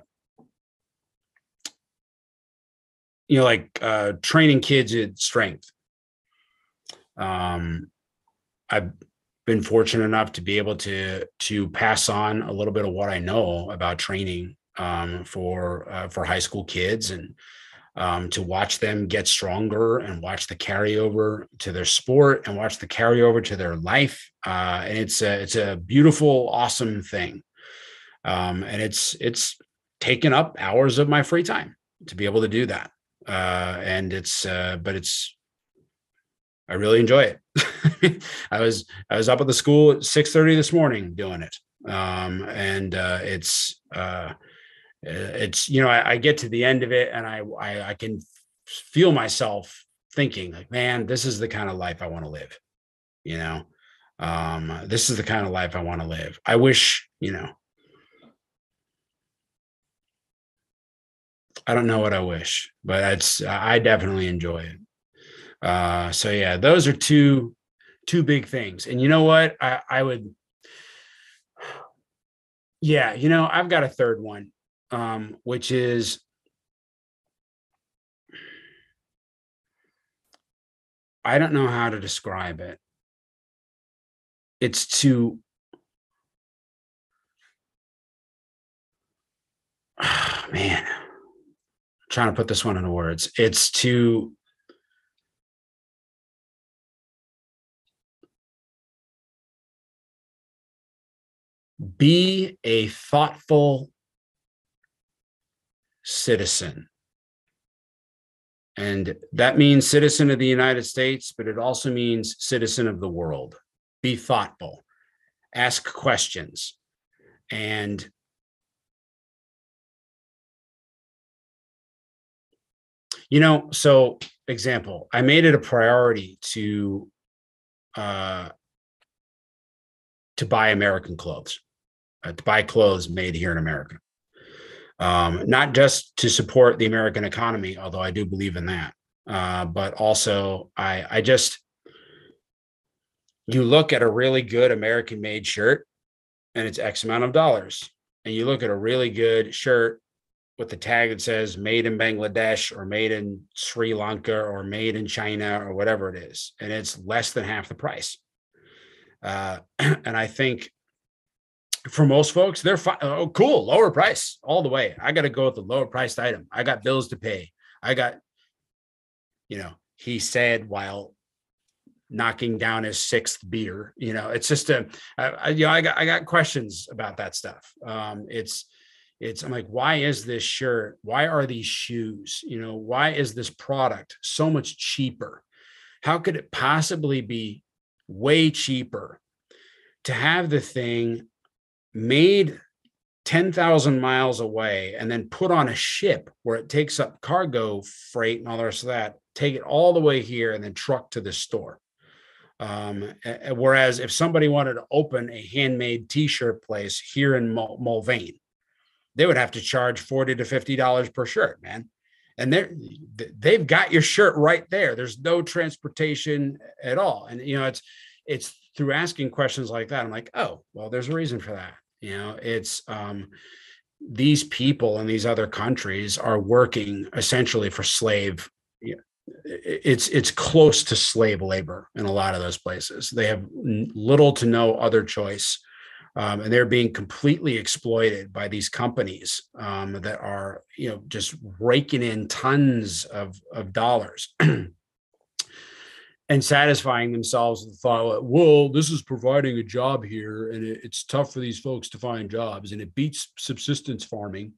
you know, like uh training kids at strength. Um I've been fortunate enough to be able to to pass on a little bit of what I know about training um, for uh, for high school kids and um, to watch them get stronger and watch the carryover to their sport and watch the carryover to their life. Uh, and it's a it's a beautiful, awesome thing. Um, and it's it's taken up hours of my free time to be able to do that. Uh, and it's uh, but it's I really enjoy it. I was I was up at the school at six thirty this morning doing it, um, and uh, it's uh, it's you know I, I, get to the end of it and I, I I can feel myself thinking like man this is the kind of life I want to live you know? Um this is the kind of life I want to live. I wish you know. I don't know what I wish but it's I definitely enjoy it. Uh so yeah those are two two big things. And you know what? I I would yeah you know I've got a third one um, which is I don't know how to describe it. It's to oh, man, I'm trying to put this one into words. It's to be a thoughtful citizen. And that means citizen of the United States, but it also means citizen of the world. Be thoughtful, ask questions, and you know, so example, I made it a priority to uh to buy American clothes, uh, to buy clothes made here in America um, not just to support the American economy, although I do believe in that, uh, but also I, I just, you look at a really good American made shirt and it's X amount of dollars. And you look at a really good shirt with the tag that says made in Bangladesh or made in Sri Lanka or made in China or whatever it is, and it's less than half the price. Uh, and I think for most folks, they're fine. Oh, cool, lower price all the way. I got to go with the lower priced item. I got bills to pay. I got, you know, he said while knocking down his sixth beer. You know, it's just a, I, I, you know, I got I got questions about that stuff. Um, it's it's I'm like, why is this shirt? Why are these shoes? You know, why is this product so much cheaper? How could it possibly be way cheaper to have the thing made 10,000 miles away and then put on a ship where it takes up cargo freight and all the rest of that, take it all the way here and then truck to the store. Um, whereas if somebody wanted to open a handmade t-shirt place here in Mul- Mulvane, they would have to charge 40 to 50 dollars per shirt, man. And they're they've got your shirt right there. There's no transportation at all. And you know, it's it's through asking questions like that. I'm like, oh, well, there's a reason for that. You know, it's um, these people in these other countries are working essentially for slave. It's it's close to slave labor in a lot of those places. They have little to no other choice, um, and they're being completely exploited by these companies um, that are you know just raking in tons of of dollars. and satisfying themselves with the thought, well, this is providing a job here, and it, it's tough for these folks to find jobs, and it beats subsistence farming.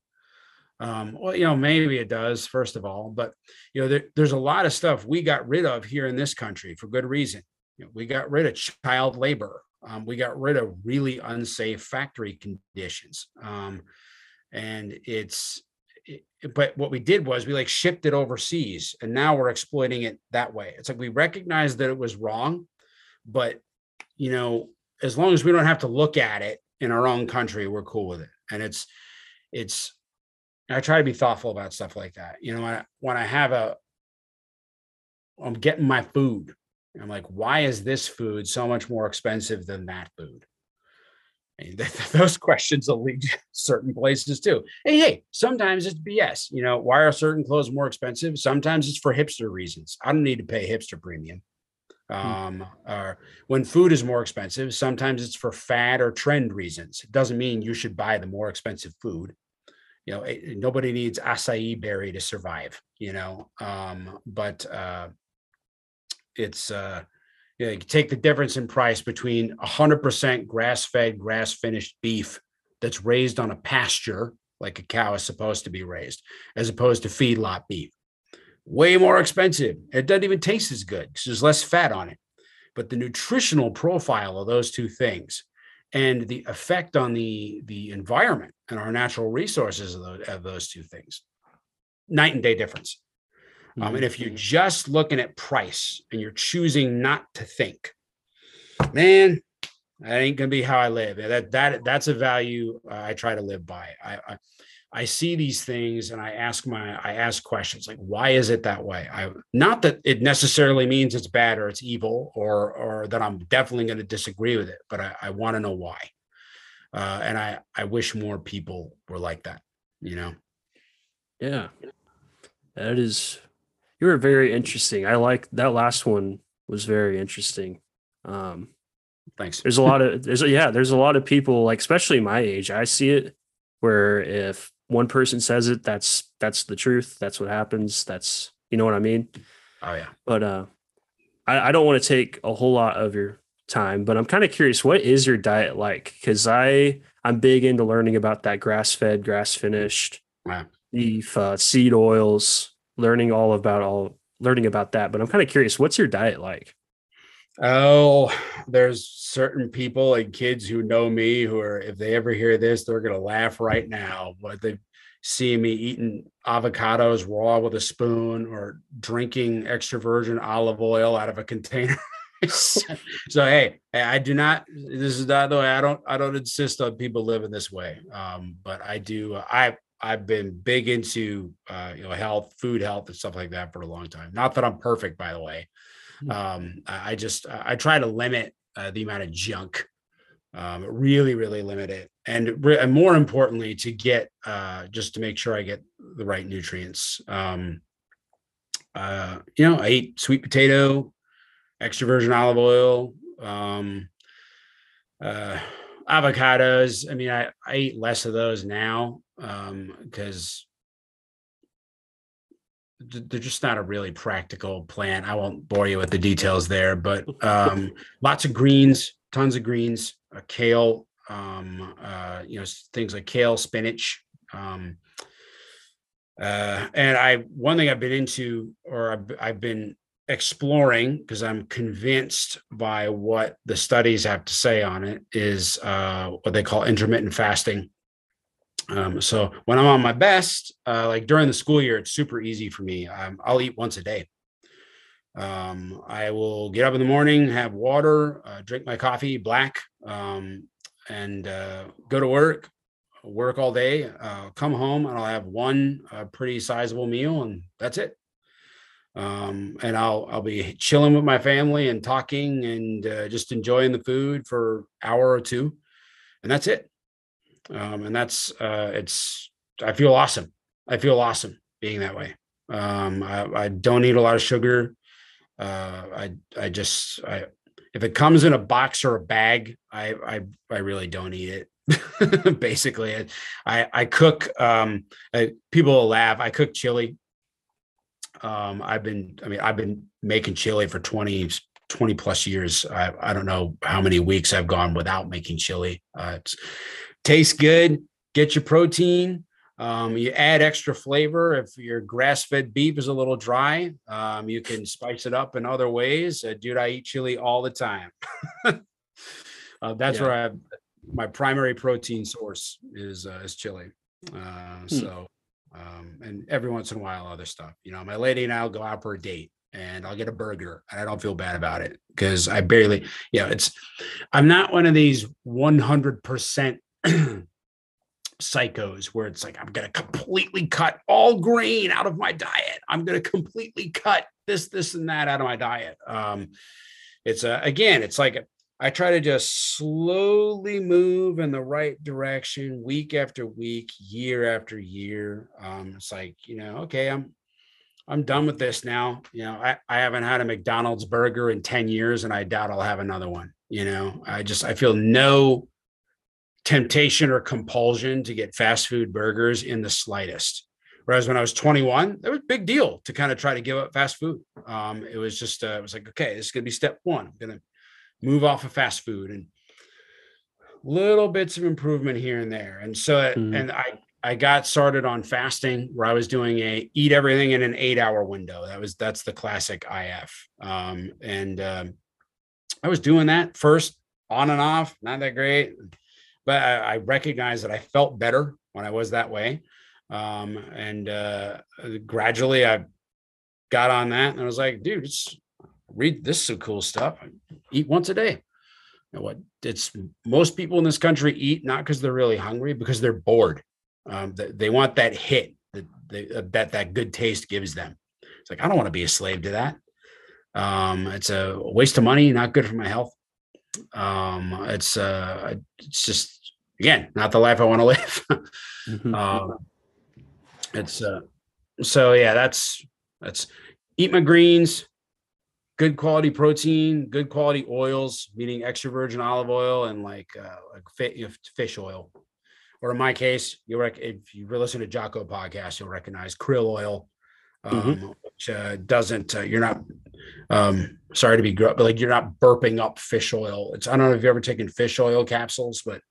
Um, well, you know, maybe it does, first of all, but you know, there, there's a lot of stuff we got rid of here in this country for good reason. You know, we got rid of child labor. Um, we got rid of really unsafe factory conditions. Um, and it's but what we did was we like shipped it overseas and now we're exploiting it that way. It's like we recognize that it was wrong, but you know, as long as we don't have to look at it in our own country, we're cool with it. And it's it's I try to be thoughtful about stuff like that. You know, when I, when I have a I'm getting my food. I'm like, why is this food so much more expensive than that food? those questions will lead to certain places too. Hey, hey, sometimes it's BS. You know, why are certain clothes more expensive? Sometimes it's for hipster reasons. I don't need to pay hipster premium. Hmm. Um, or when food is more expensive, sometimes it's for fad or trend reasons. It doesn't mean you should buy the more expensive food. You know, it, nobody needs acai berry to survive. You know, um, but uh, it's uh, you, know, you take the difference in price between 100% grass-fed, grass-finished beef that's raised on a pasture like a cow is supposed to be raised, as opposed to feedlot beef. Way more expensive. It doesn't even taste as good because there's less fat on it. But the nutritional profile of those two things and the effect on the, the environment and our natural resources of those, of those two things, night and day difference. Um, and if you're mm-hmm. just looking at price and you're choosing not to think, man, that ain't gonna be how I live. That that that's a value I try to live by. I, I, I see these things and I ask my I ask questions like why is it that way? I not that it necessarily means it's bad or it's evil or or that I'm definitely going to disagree with it, but I, I want to know why. Uh, and I I wish more people were like that. You know. Yeah, that is you were very interesting. I like that last one was very interesting. Um, Thanks. There's a lot of there's yeah there's a lot of people like especially my age. I see it where if one person says it, that's that's the truth. That's what happens. That's you know what I mean. Oh yeah. But uh, I, I don't want to take a whole lot of your time, but I'm kind of curious. What is your diet like? Because I I'm big into learning about that grass fed, grass finished Wow. beef, uh, seed oils, learning all about all learning about that. But I'm kind of curious, what's your diet like? Oh, there's certain people and kids who know me who are, if they ever hear this, they're gonna laugh right now. But they see me eating avocados raw with a spoon or drinking extra virgin olive oil out of a container. so hey, I do not. This is not the way. I don't. I don't insist on people living this way. Um, but I do. I I've been big into uh, you know health, food health, and stuff like that for a long time. Not that I'm perfect, by the way. Hmm. Um, I just I try to limit uh, the amount of junk. Um, really, really limit it, and, re- and more importantly, to get uh, just to make sure I get the right nutrients. Um, uh, you know, I eat sweet potato, extra virgin olive oil, um, uh, avocados. I mean, I, I eat less of those now because th- they're just not a really practical plan. I won't bore you with the details there, but um, lots of greens, tons of greens, uh, kale, um, uh, you know, things like kale, spinach. Um, uh, and I, one thing I've been into, or I've, I've been exploring because I'm convinced by what the studies have to say on it is uh, what they call intermittent fasting. Um, so when I'm on my best, uh, like during the school year, it's super easy for me. Um, I'll eat once a day. Um, I will get up in the morning, have water, uh, drink my coffee black, um, and uh, go to work, work all day, uh, come home, and I'll have one uh, pretty sizable meal, and that's it um, and I'll I'll be chilling with my family and talking and uh, just enjoying the food for hour or two, and that's it. Um, and that's uh, it's I feel awesome. I feel awesome being that way. Um, I, I don't eat a lot of sugar. Uh, I I just I if it comes in a box or a bag, I I I really don't eat it. Basically, I I cook. Um, I, people will laugh. I cook chili um, I've been, I mean, I've been making chili for 20, 20 plus years. I, I don't know how many weeks I've gone without making chili. Uh, it's, tastes good. Get your protein. Um, you add extra flavor. If your grass fed beef is a little dry, um, you can spice it up in other ways. Uh, dude, I eat chili all the time. uh, that's Yeah. where I, my primary protein source is, uh, is chili. Uh, so, um, and every once in a while, other stuff. You know, my lady and I'll go out for a date and I'll get a burger and I don't feel bad about it because I barely, you know, it's, I'm not one of these 100% psychos where it's like, I'm going to completely cut all grain out of my diet. I'm going to completely cut this, this, and that out of my diet. Um, it's a, again, it's like, I try to just slowly move in the right direction week after week, year after year. Um, it's like, you know, okay, I'm I'm done with this now. You know, I, I haven't had a McDonald's burger in 10 years and I doubt I'll have another one. You know, I just I feel no temptation or compulsion to get fast food burgers in the slightest. Whereas when I was 21, that was a big deal to kind of try to give up fast food. Um, it was just uh, it was like, okay, this is gonna be step one. I'm gonna move off of fast food and little bits of improvement here and there. And so, Mhm. and I, I got started on fasting where I was doing a eat everything in an eight hour window. That was, that's the classic IF. Um, and, um, I was doing that first on and off, not that great, but I, I recognized that I felt better when I was that way. Um, and, uh, gradually I got on that and I was like, dude, it's read this is some cool stuff. Eat once a day. What it's most people in this country eat not because they're really hungry, because they're bored. Um, they, they want that hit that they, uh, that that good taste gives them. It's like I don't want to be a slave to that. Um, it's a waste of money, not good for my health. Um, it's uh, it's just again not the life I want to live. Mhm. um, it's uh, so yeah, that's that's eat my greens, good quality protein, good quality oils, meaning extra virgin olive oil and like uh, like fi- you know, fish oil. Or in my case, you rec- if you listen to Jocko podcast, you'll recognize krill oil, um, Mhm. which uh, doesn't. Uh, you're not. Um, sorry to be, gr- but like you're not burping up fish oil. It's I don't know if you've ever taken fish oil capsules, but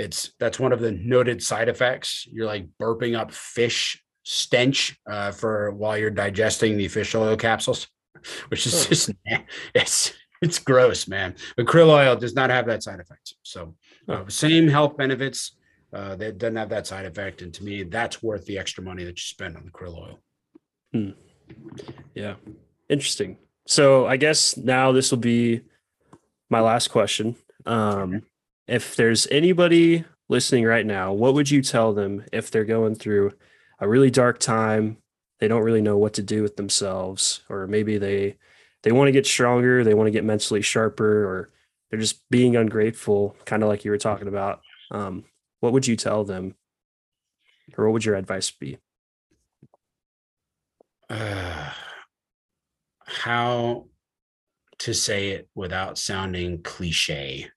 it's that's one of the noted side effects. You're like burping up fish stench uh, for while you're digesting the fish oil capsules, which is just it's it's gross, man. But krill oil does not have that side effect. So uh, same health benefits. Uh, that doesn't have that side effect, and to me, that's worth the extra money that you spend on the krill oil. Hmm. Yeah, interesting. So I guess now this will be my last question. Um, if there's anybody listening right now, what would you tell them if they're going through a really dark time? They don't really know what to do with themselves, or maybe they they want to get stronger, they want to get mentally sharper, or they're just being ungrateful, kind of like you were talking about. Um, what would you tell them, or what would your advice be? Uh, how to say it without sounding cliche.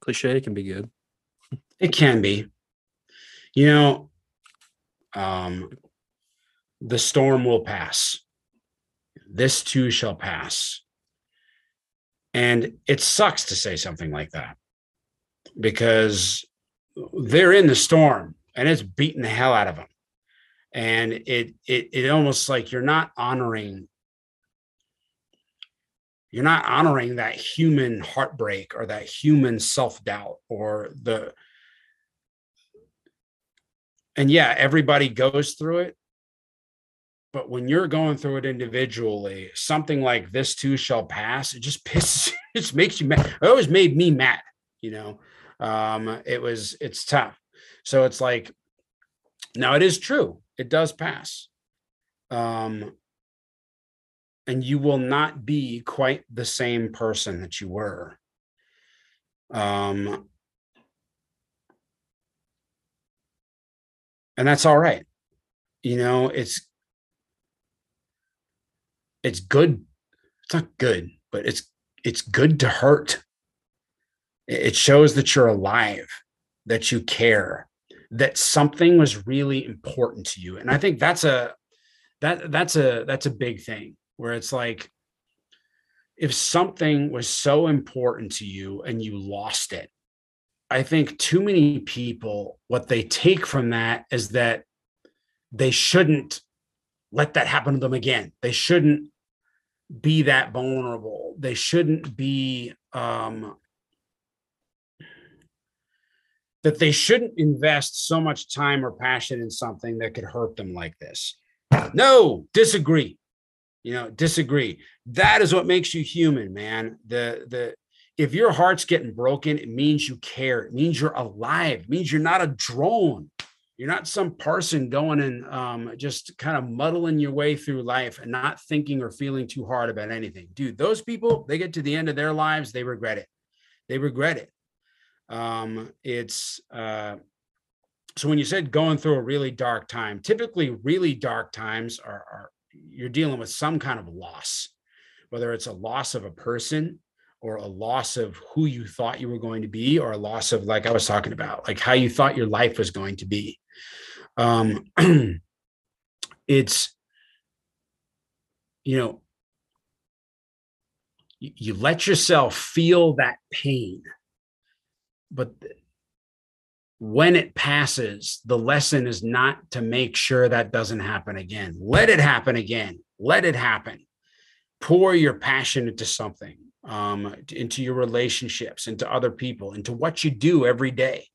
Cliche can be good. It can be. You know, um, the storm will pass. This too shall pass. And it sucks to say something like that because they're in the storm and it's beating the hell out of them. And it it it almost like you're not honoring you're not honoring that human heartbreak or that human self-doubt or the and yeah, everybody goes through it. But when you're going through it individually, something like this too shall pass, it just pisses, it just makes you mad. It always made me mad, you know. Um, it was it's tough. So it's like now it is true, it does pass. Um, and you will not be quite the same person that you were. Um, and that's all right. You know, it's it's good. It's not good, but it's it's good to hurt. It shows that you're alive, that you care, that something was really important to you. And I think that's a that that's a that's a big thing where it's like if something was so important to you and you lost it i think too many people what they take from that is that they shouldn't let that happen to them again. They shouldn't be that vulnerable. They shouldn't be um that they shouldn't invest so much time or passion in something that could hurt them like this. No disagree you know disagree. That is what makes you human man. The the if your heart's getting broken it means you care. It means you're alive. It means you're not a drone. You're not some person going and um, just kind of muddling your way through life and not thinking or feeling too hard about anything. Dude those people they get to the end of their lives they regret it. They regret it. Um, it's uh, so when you said going through a really dark time typically really dark times are, are you're dealing with some kind of loss, whether it's a loss of a person or a loss of who you thought you were going to be, or a loss of, like I was talking about, like how you thought your life was going to be. Um, it's, you know, you, let yourself feel that pain, but when it passes, the lesson is not to make sure that doesn't happen again. Let it happen again. Let it happen. Pour your passion into something, um, into your relationships, into other people, into what you do every day.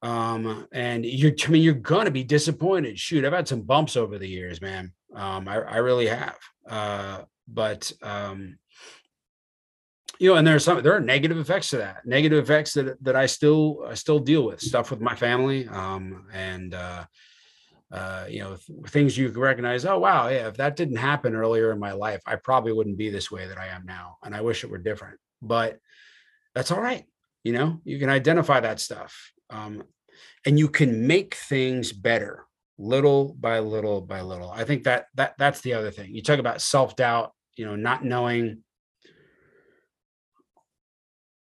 Um, and you're, I mean, you're gonna be disappointed. Shoot, I've had some bumps over the years, man. Um, I, I really have. Uh, but um, you know, and there's some there are negative effects to that. Negative effects that that I still I still deal with stuff with my family, um, and uh, uh, you know, th- things you recognize. Oh wow, yeah, if that didn't happen earlier in my life, I probably wouldn't be this way that I am now, and I wish it were different. But that's all right. You know, you can identify that stuff, um, and you can make things better little by little by little. I think that that that's the other thing. You talk about self doubt. You know, not knowing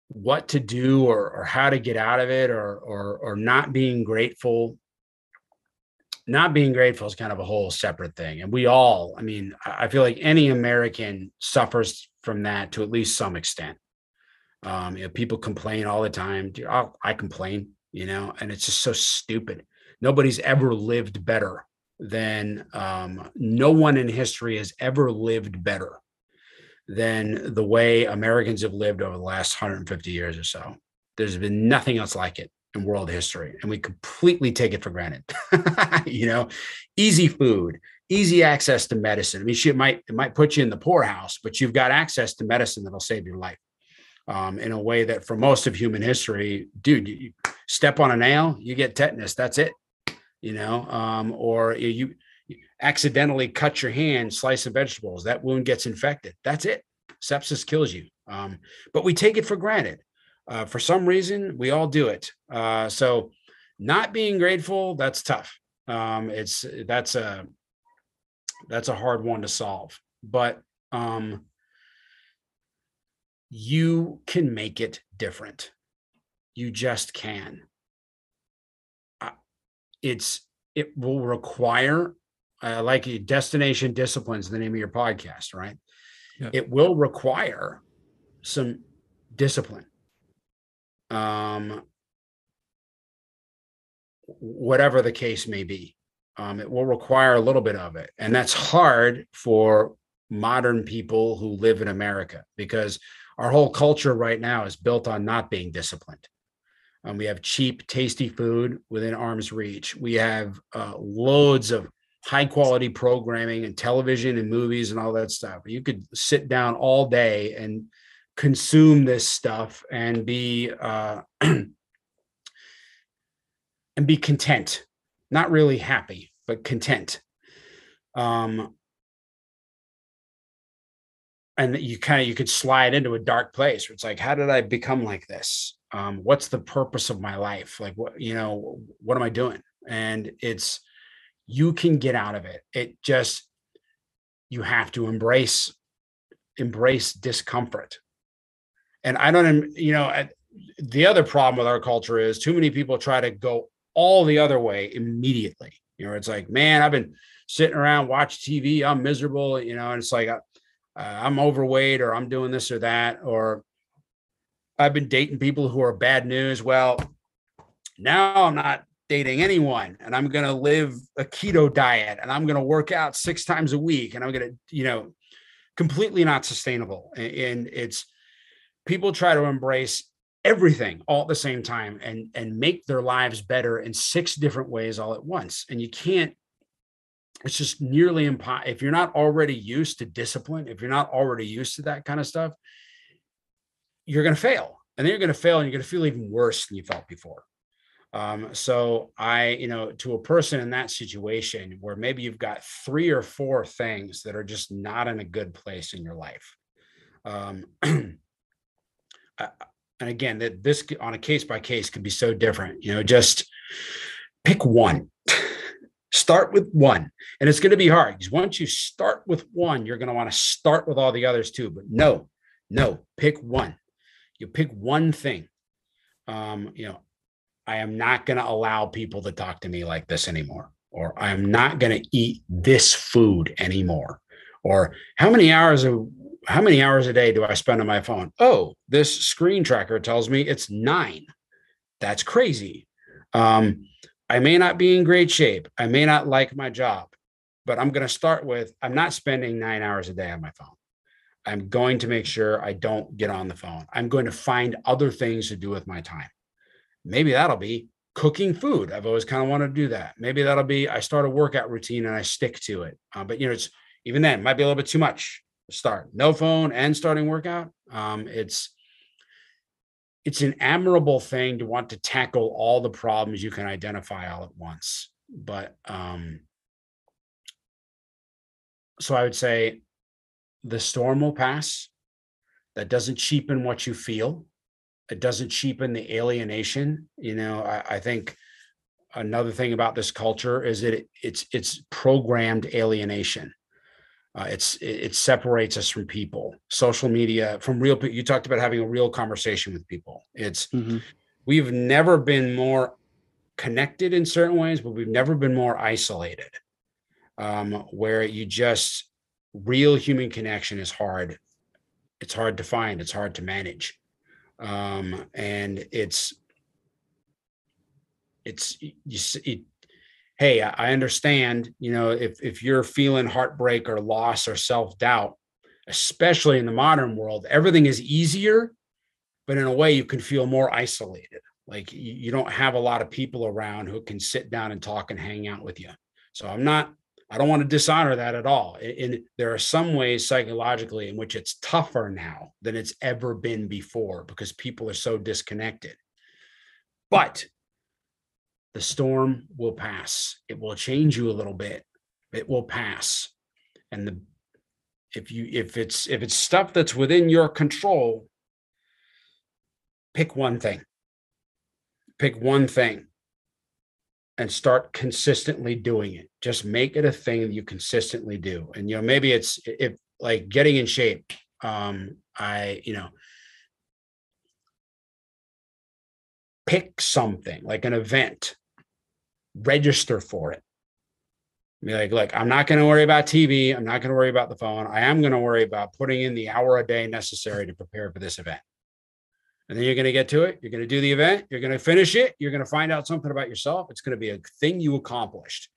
what to do or, or how to get out of it or, or or not being grateful not being grateful is kind of a whole separate thing. And we all, I mean, I feel like any American suffers from that to at least some extent. Um, you know, people complain all the time. I'll, I complain, you know, and it's just so stupid. Nobody's ever lived better than um, no one in history has ever lived better than the way Americans have lived over the last 150 years or so. There's been nothing else like it in world history, and we completely take it for granted. you know, easy food, easy access to medicine. I mean, it might it might put you in the poorhouse, but you've got access to medicine that'll save your life. Um, in a way that for most of human history, dude, you step on a nail, you get tetanus. That's it. You know, um, or you accidentally cut your hand, slice of vegetables, that wound gets infected. That's it. Sepsis kills you. Um, but we take it for granted. Uh, for some reason, we all do it. Uh, so, not being grateful, that's tough. Um, it's that's a that's a hard one to solve. But um, you can make it different. You just can. It's it will require uh, like destination disciplines the name of your podcast right yeah. it will require some discipline um, whatever the case may be. Um, it will require a little bit of it. And that's hard for modern people who live in America because our whole culture right now is built on not being disciplined. Um, we have cheap, tasty food within arm's reach. We have uh, loads of high quality programming and television and movies and all that stuff. You could sit down all day and consume this stuff and be uh, and be content. Not really happy but content. Um and you kind of you could slide into a dark place where it's like how did i become like this? Um what's the purpose of my life? Like what you know what am i doing? And it's you can get out of it it just you have to embrace embrace discomfort and I don't, you know, the other problem with our culture is too many people try to go all the other way immediately. You know, it's like, man, I've been sitting around watch TV, I'm miserable. You know, and it's like uh, I'm overweight, or I'm doing this or that, or I've been dating people who are bad news. Well, now I'm not dating anyone and I'm going to live a keto diet and I'm going to work out six times a week and I'm going to, you know, completely not sustainable. And it's, people try to embrace everything all at the same time and and make their lives better in six different ways all at once. And you can't it's just nearly impossible if you're not already used to discipline if you're not already used to that kind of stuff you're going to fail. And then you're going to fail and you're going to feel even worse than you felt before um, so i you know to a person in that situation where maybe you've got three or four things that are just not in a good place in your life um, and again that this on a case by case could be so different you know just pick one. Start with one and it's going to be hard because once you start with one you're going to want to start with all the others too but no no pick one. You pick one thing um you know i am not going to allow people to talk to me like this anymore or i am not going to eat this food anymore or how many hours a how many hours a day do I spend on my phone? Oh, this screen tracker tells me it's nine. That's crazy. Um, I may not be in great shape. I may not like my job, but I'm going to start with I'm not spending nine hours a day on my phone. I'm going to make sure I don't get on the phone. I'm going to find other things to do with my time. Maybe that'll be cooking food. I've always kind of wanted to do that. Maybe that'll be I start a workout routine and I stick to it. Uh, but you know, it's even then might be a little bit too much start no phone and starting workout um, it's it's an admirable thing to want to tackle all the problems you can identify all at once but um so i would say the storm will pass that doesn't cheapen what you feel it doesn't cheapen the alienation you know i, I think another thing about this culture is that it, it's it's programmed alienation uh, it's it, it, separates us from people. Social media from real. people. You talked about having a real conversation with people. It's mm-hmm. we've never been more connected in certain ways, but we've never been more isolated. Um, where you just real human connection is hard. It's hard to find. It's hard to manage, um, and it's it's you. It, hey, I understand. You know, if if you're feeling heartbreak or loss or self doubt, especially in the modern world, everything is easier, but in a way, you can feel more isolated. Like you don't have a lot of people around who can sit down and talk and hang out with you. So I'm not I don't want to dishonor that at all. And there are some ways psychologically in which it's tougher now than it's ever been before because people are so disconnected. But the storm will pass. It will change you a little bit. It will pass. And the if you if it's if it's stuff that's within your control, pick one thing. Pick one thing and start consistently doing it. Just make it a thing that you consistently do. And you know, maybe it's if like getting in shape. Um, I, you know, pick something like an event, register for it. Be like, look, I'm not going to worry about TV. I'm not going to worry about the phone. I am going to worry about putting in the hour a day necessary to prepare for this event and then you're going to get to it. You're going to do the event. You're going to finish it. You're going to find out something about yourself. It's going to be a thing you accomplished.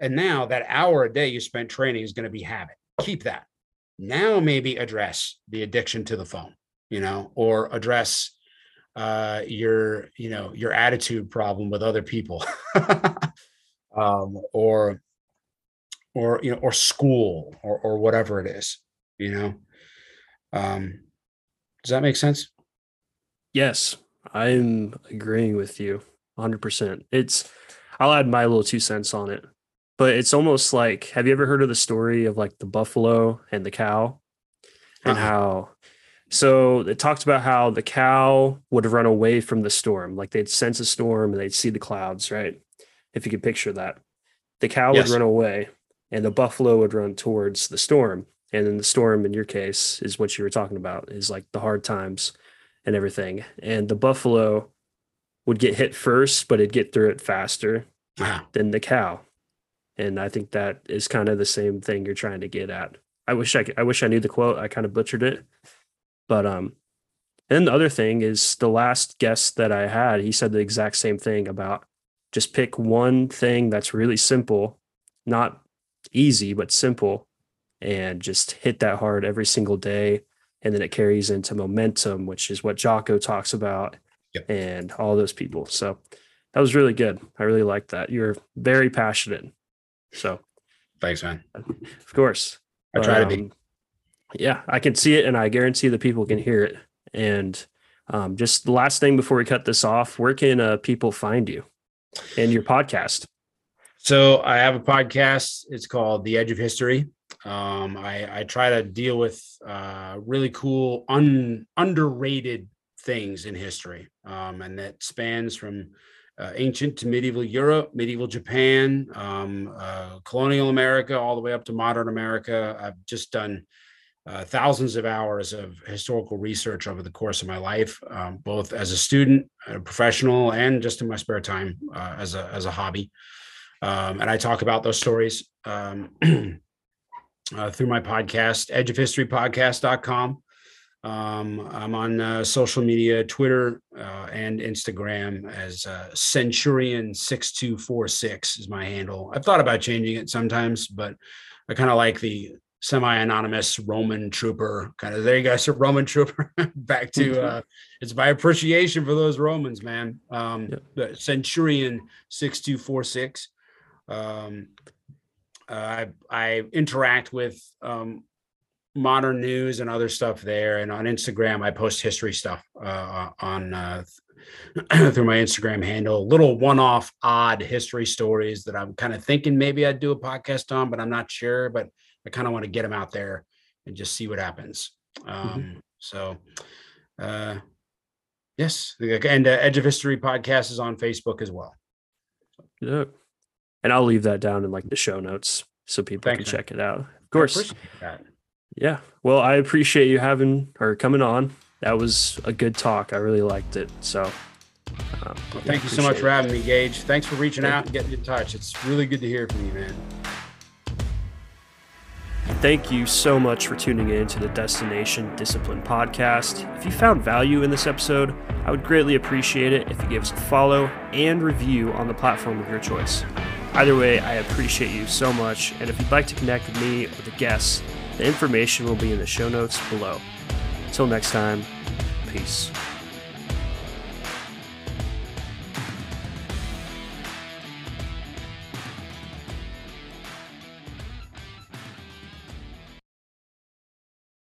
And now that hour a day you spent training is going to be habit. Keep that. Now maybe address the addiction to the phone, you know, or address uh, your, you know, your attitude problem with other people, um, or, or you know, or school, or or whatever it is, you know. Um, does that make sense? Yes, I'm agreeing with you 100%. It's, I'll add my little two cents on it, but it's almost like have you ever heard of the story of like the buffalo and the cow and uh-huh. how so it talks about how the cow would run away from the storm like they'd sense a storm and they'd see the clouds right if you could picture that the cow yes. would run away and the buffalo would run towards the storm and then the storm in your case is what you were talking about is like the hard times and everything. And the buffalo would get hit first, but it'd get through it faster wow. than the cow. And I think that is kind of the same thing you're trying to get at. I wish I could, I wish I knew the quote. I kind of butchered it, but um, and the other thing is the last guest that I had, he said the exact same thing about just pick one thing that's really simple, not easy, but simple, and just hit that hard every single day and then it carries into momentum, which is what Jocko talks about, yep. and all those people. So that was really good. I really liked that. You're very passionate. So thanks, man. Of course. I try um, to be. Um, yeah, I can see it, and I guarantee the people can hear it. And um, just the last thing before we cut this off, where can uh, people find you and your podcast? So I have a podcast. It's called The Edge of History. Um, I, I try to deal with uh, really cool, un, underrated things in history, um, and that spans from uh, ancient to medieval Europe, medieval Japan, um, uh, colonial America, all the way up to modern America. I've just done uh, thousands of hours of historical research over the course of my life, um, both as a student, a professional, and just in my spare time uh, as a as a hobby. Um, and I talk about those stories. Uh, through my podcast, edgeofhistorypodcast.com. Um, I'm on uh, social media, Twitter uh, and Instagram as uh, Centurion6246 is my handle. I've thought about changing it sometimes, but I kind of like the semi-anonymous Roman trooper kind of there you go, sir, Roman trooper. Back to mm-hmm. uh, it's my appreciation for those Romans, man. Um, the Centurion 6246. Um, uh, I, I interact with um, modern news and other stuff there. And on Instagram, I post history stuff uh, on uh, through my Instagram handle. Little one-off, odd history stories that I'm kind of thinking maybe I'd do a podcast on, but I'm not sure. But I kind of want to get them out there and just see what happens. Mm-hmm. Um, mm-hmm. So, uh, yes, and uh, Edge of History podcast is on Facebook as well. Yeah and I'll leave that down in like the show notes so people Thanks, can man. check it out. Of course. Yeah. Well, I appreciate you having or coming on. That was a good talk. I really liked it. So Um, well, thank you so much it. for having me, Gauge. Thanks for reaching thank out and getting in touch. It's really good to hear from you, man. Thank you so much for tuning in to the Destination Discipline podcast. If you found value in this episode, I would greatly appreciate it if you gave us a follow and review on the platform of your choice. Either way, I appreciate you so much, and if you'd like to connect with me or the guests, the information will be in the show notes below. Until next time, peace.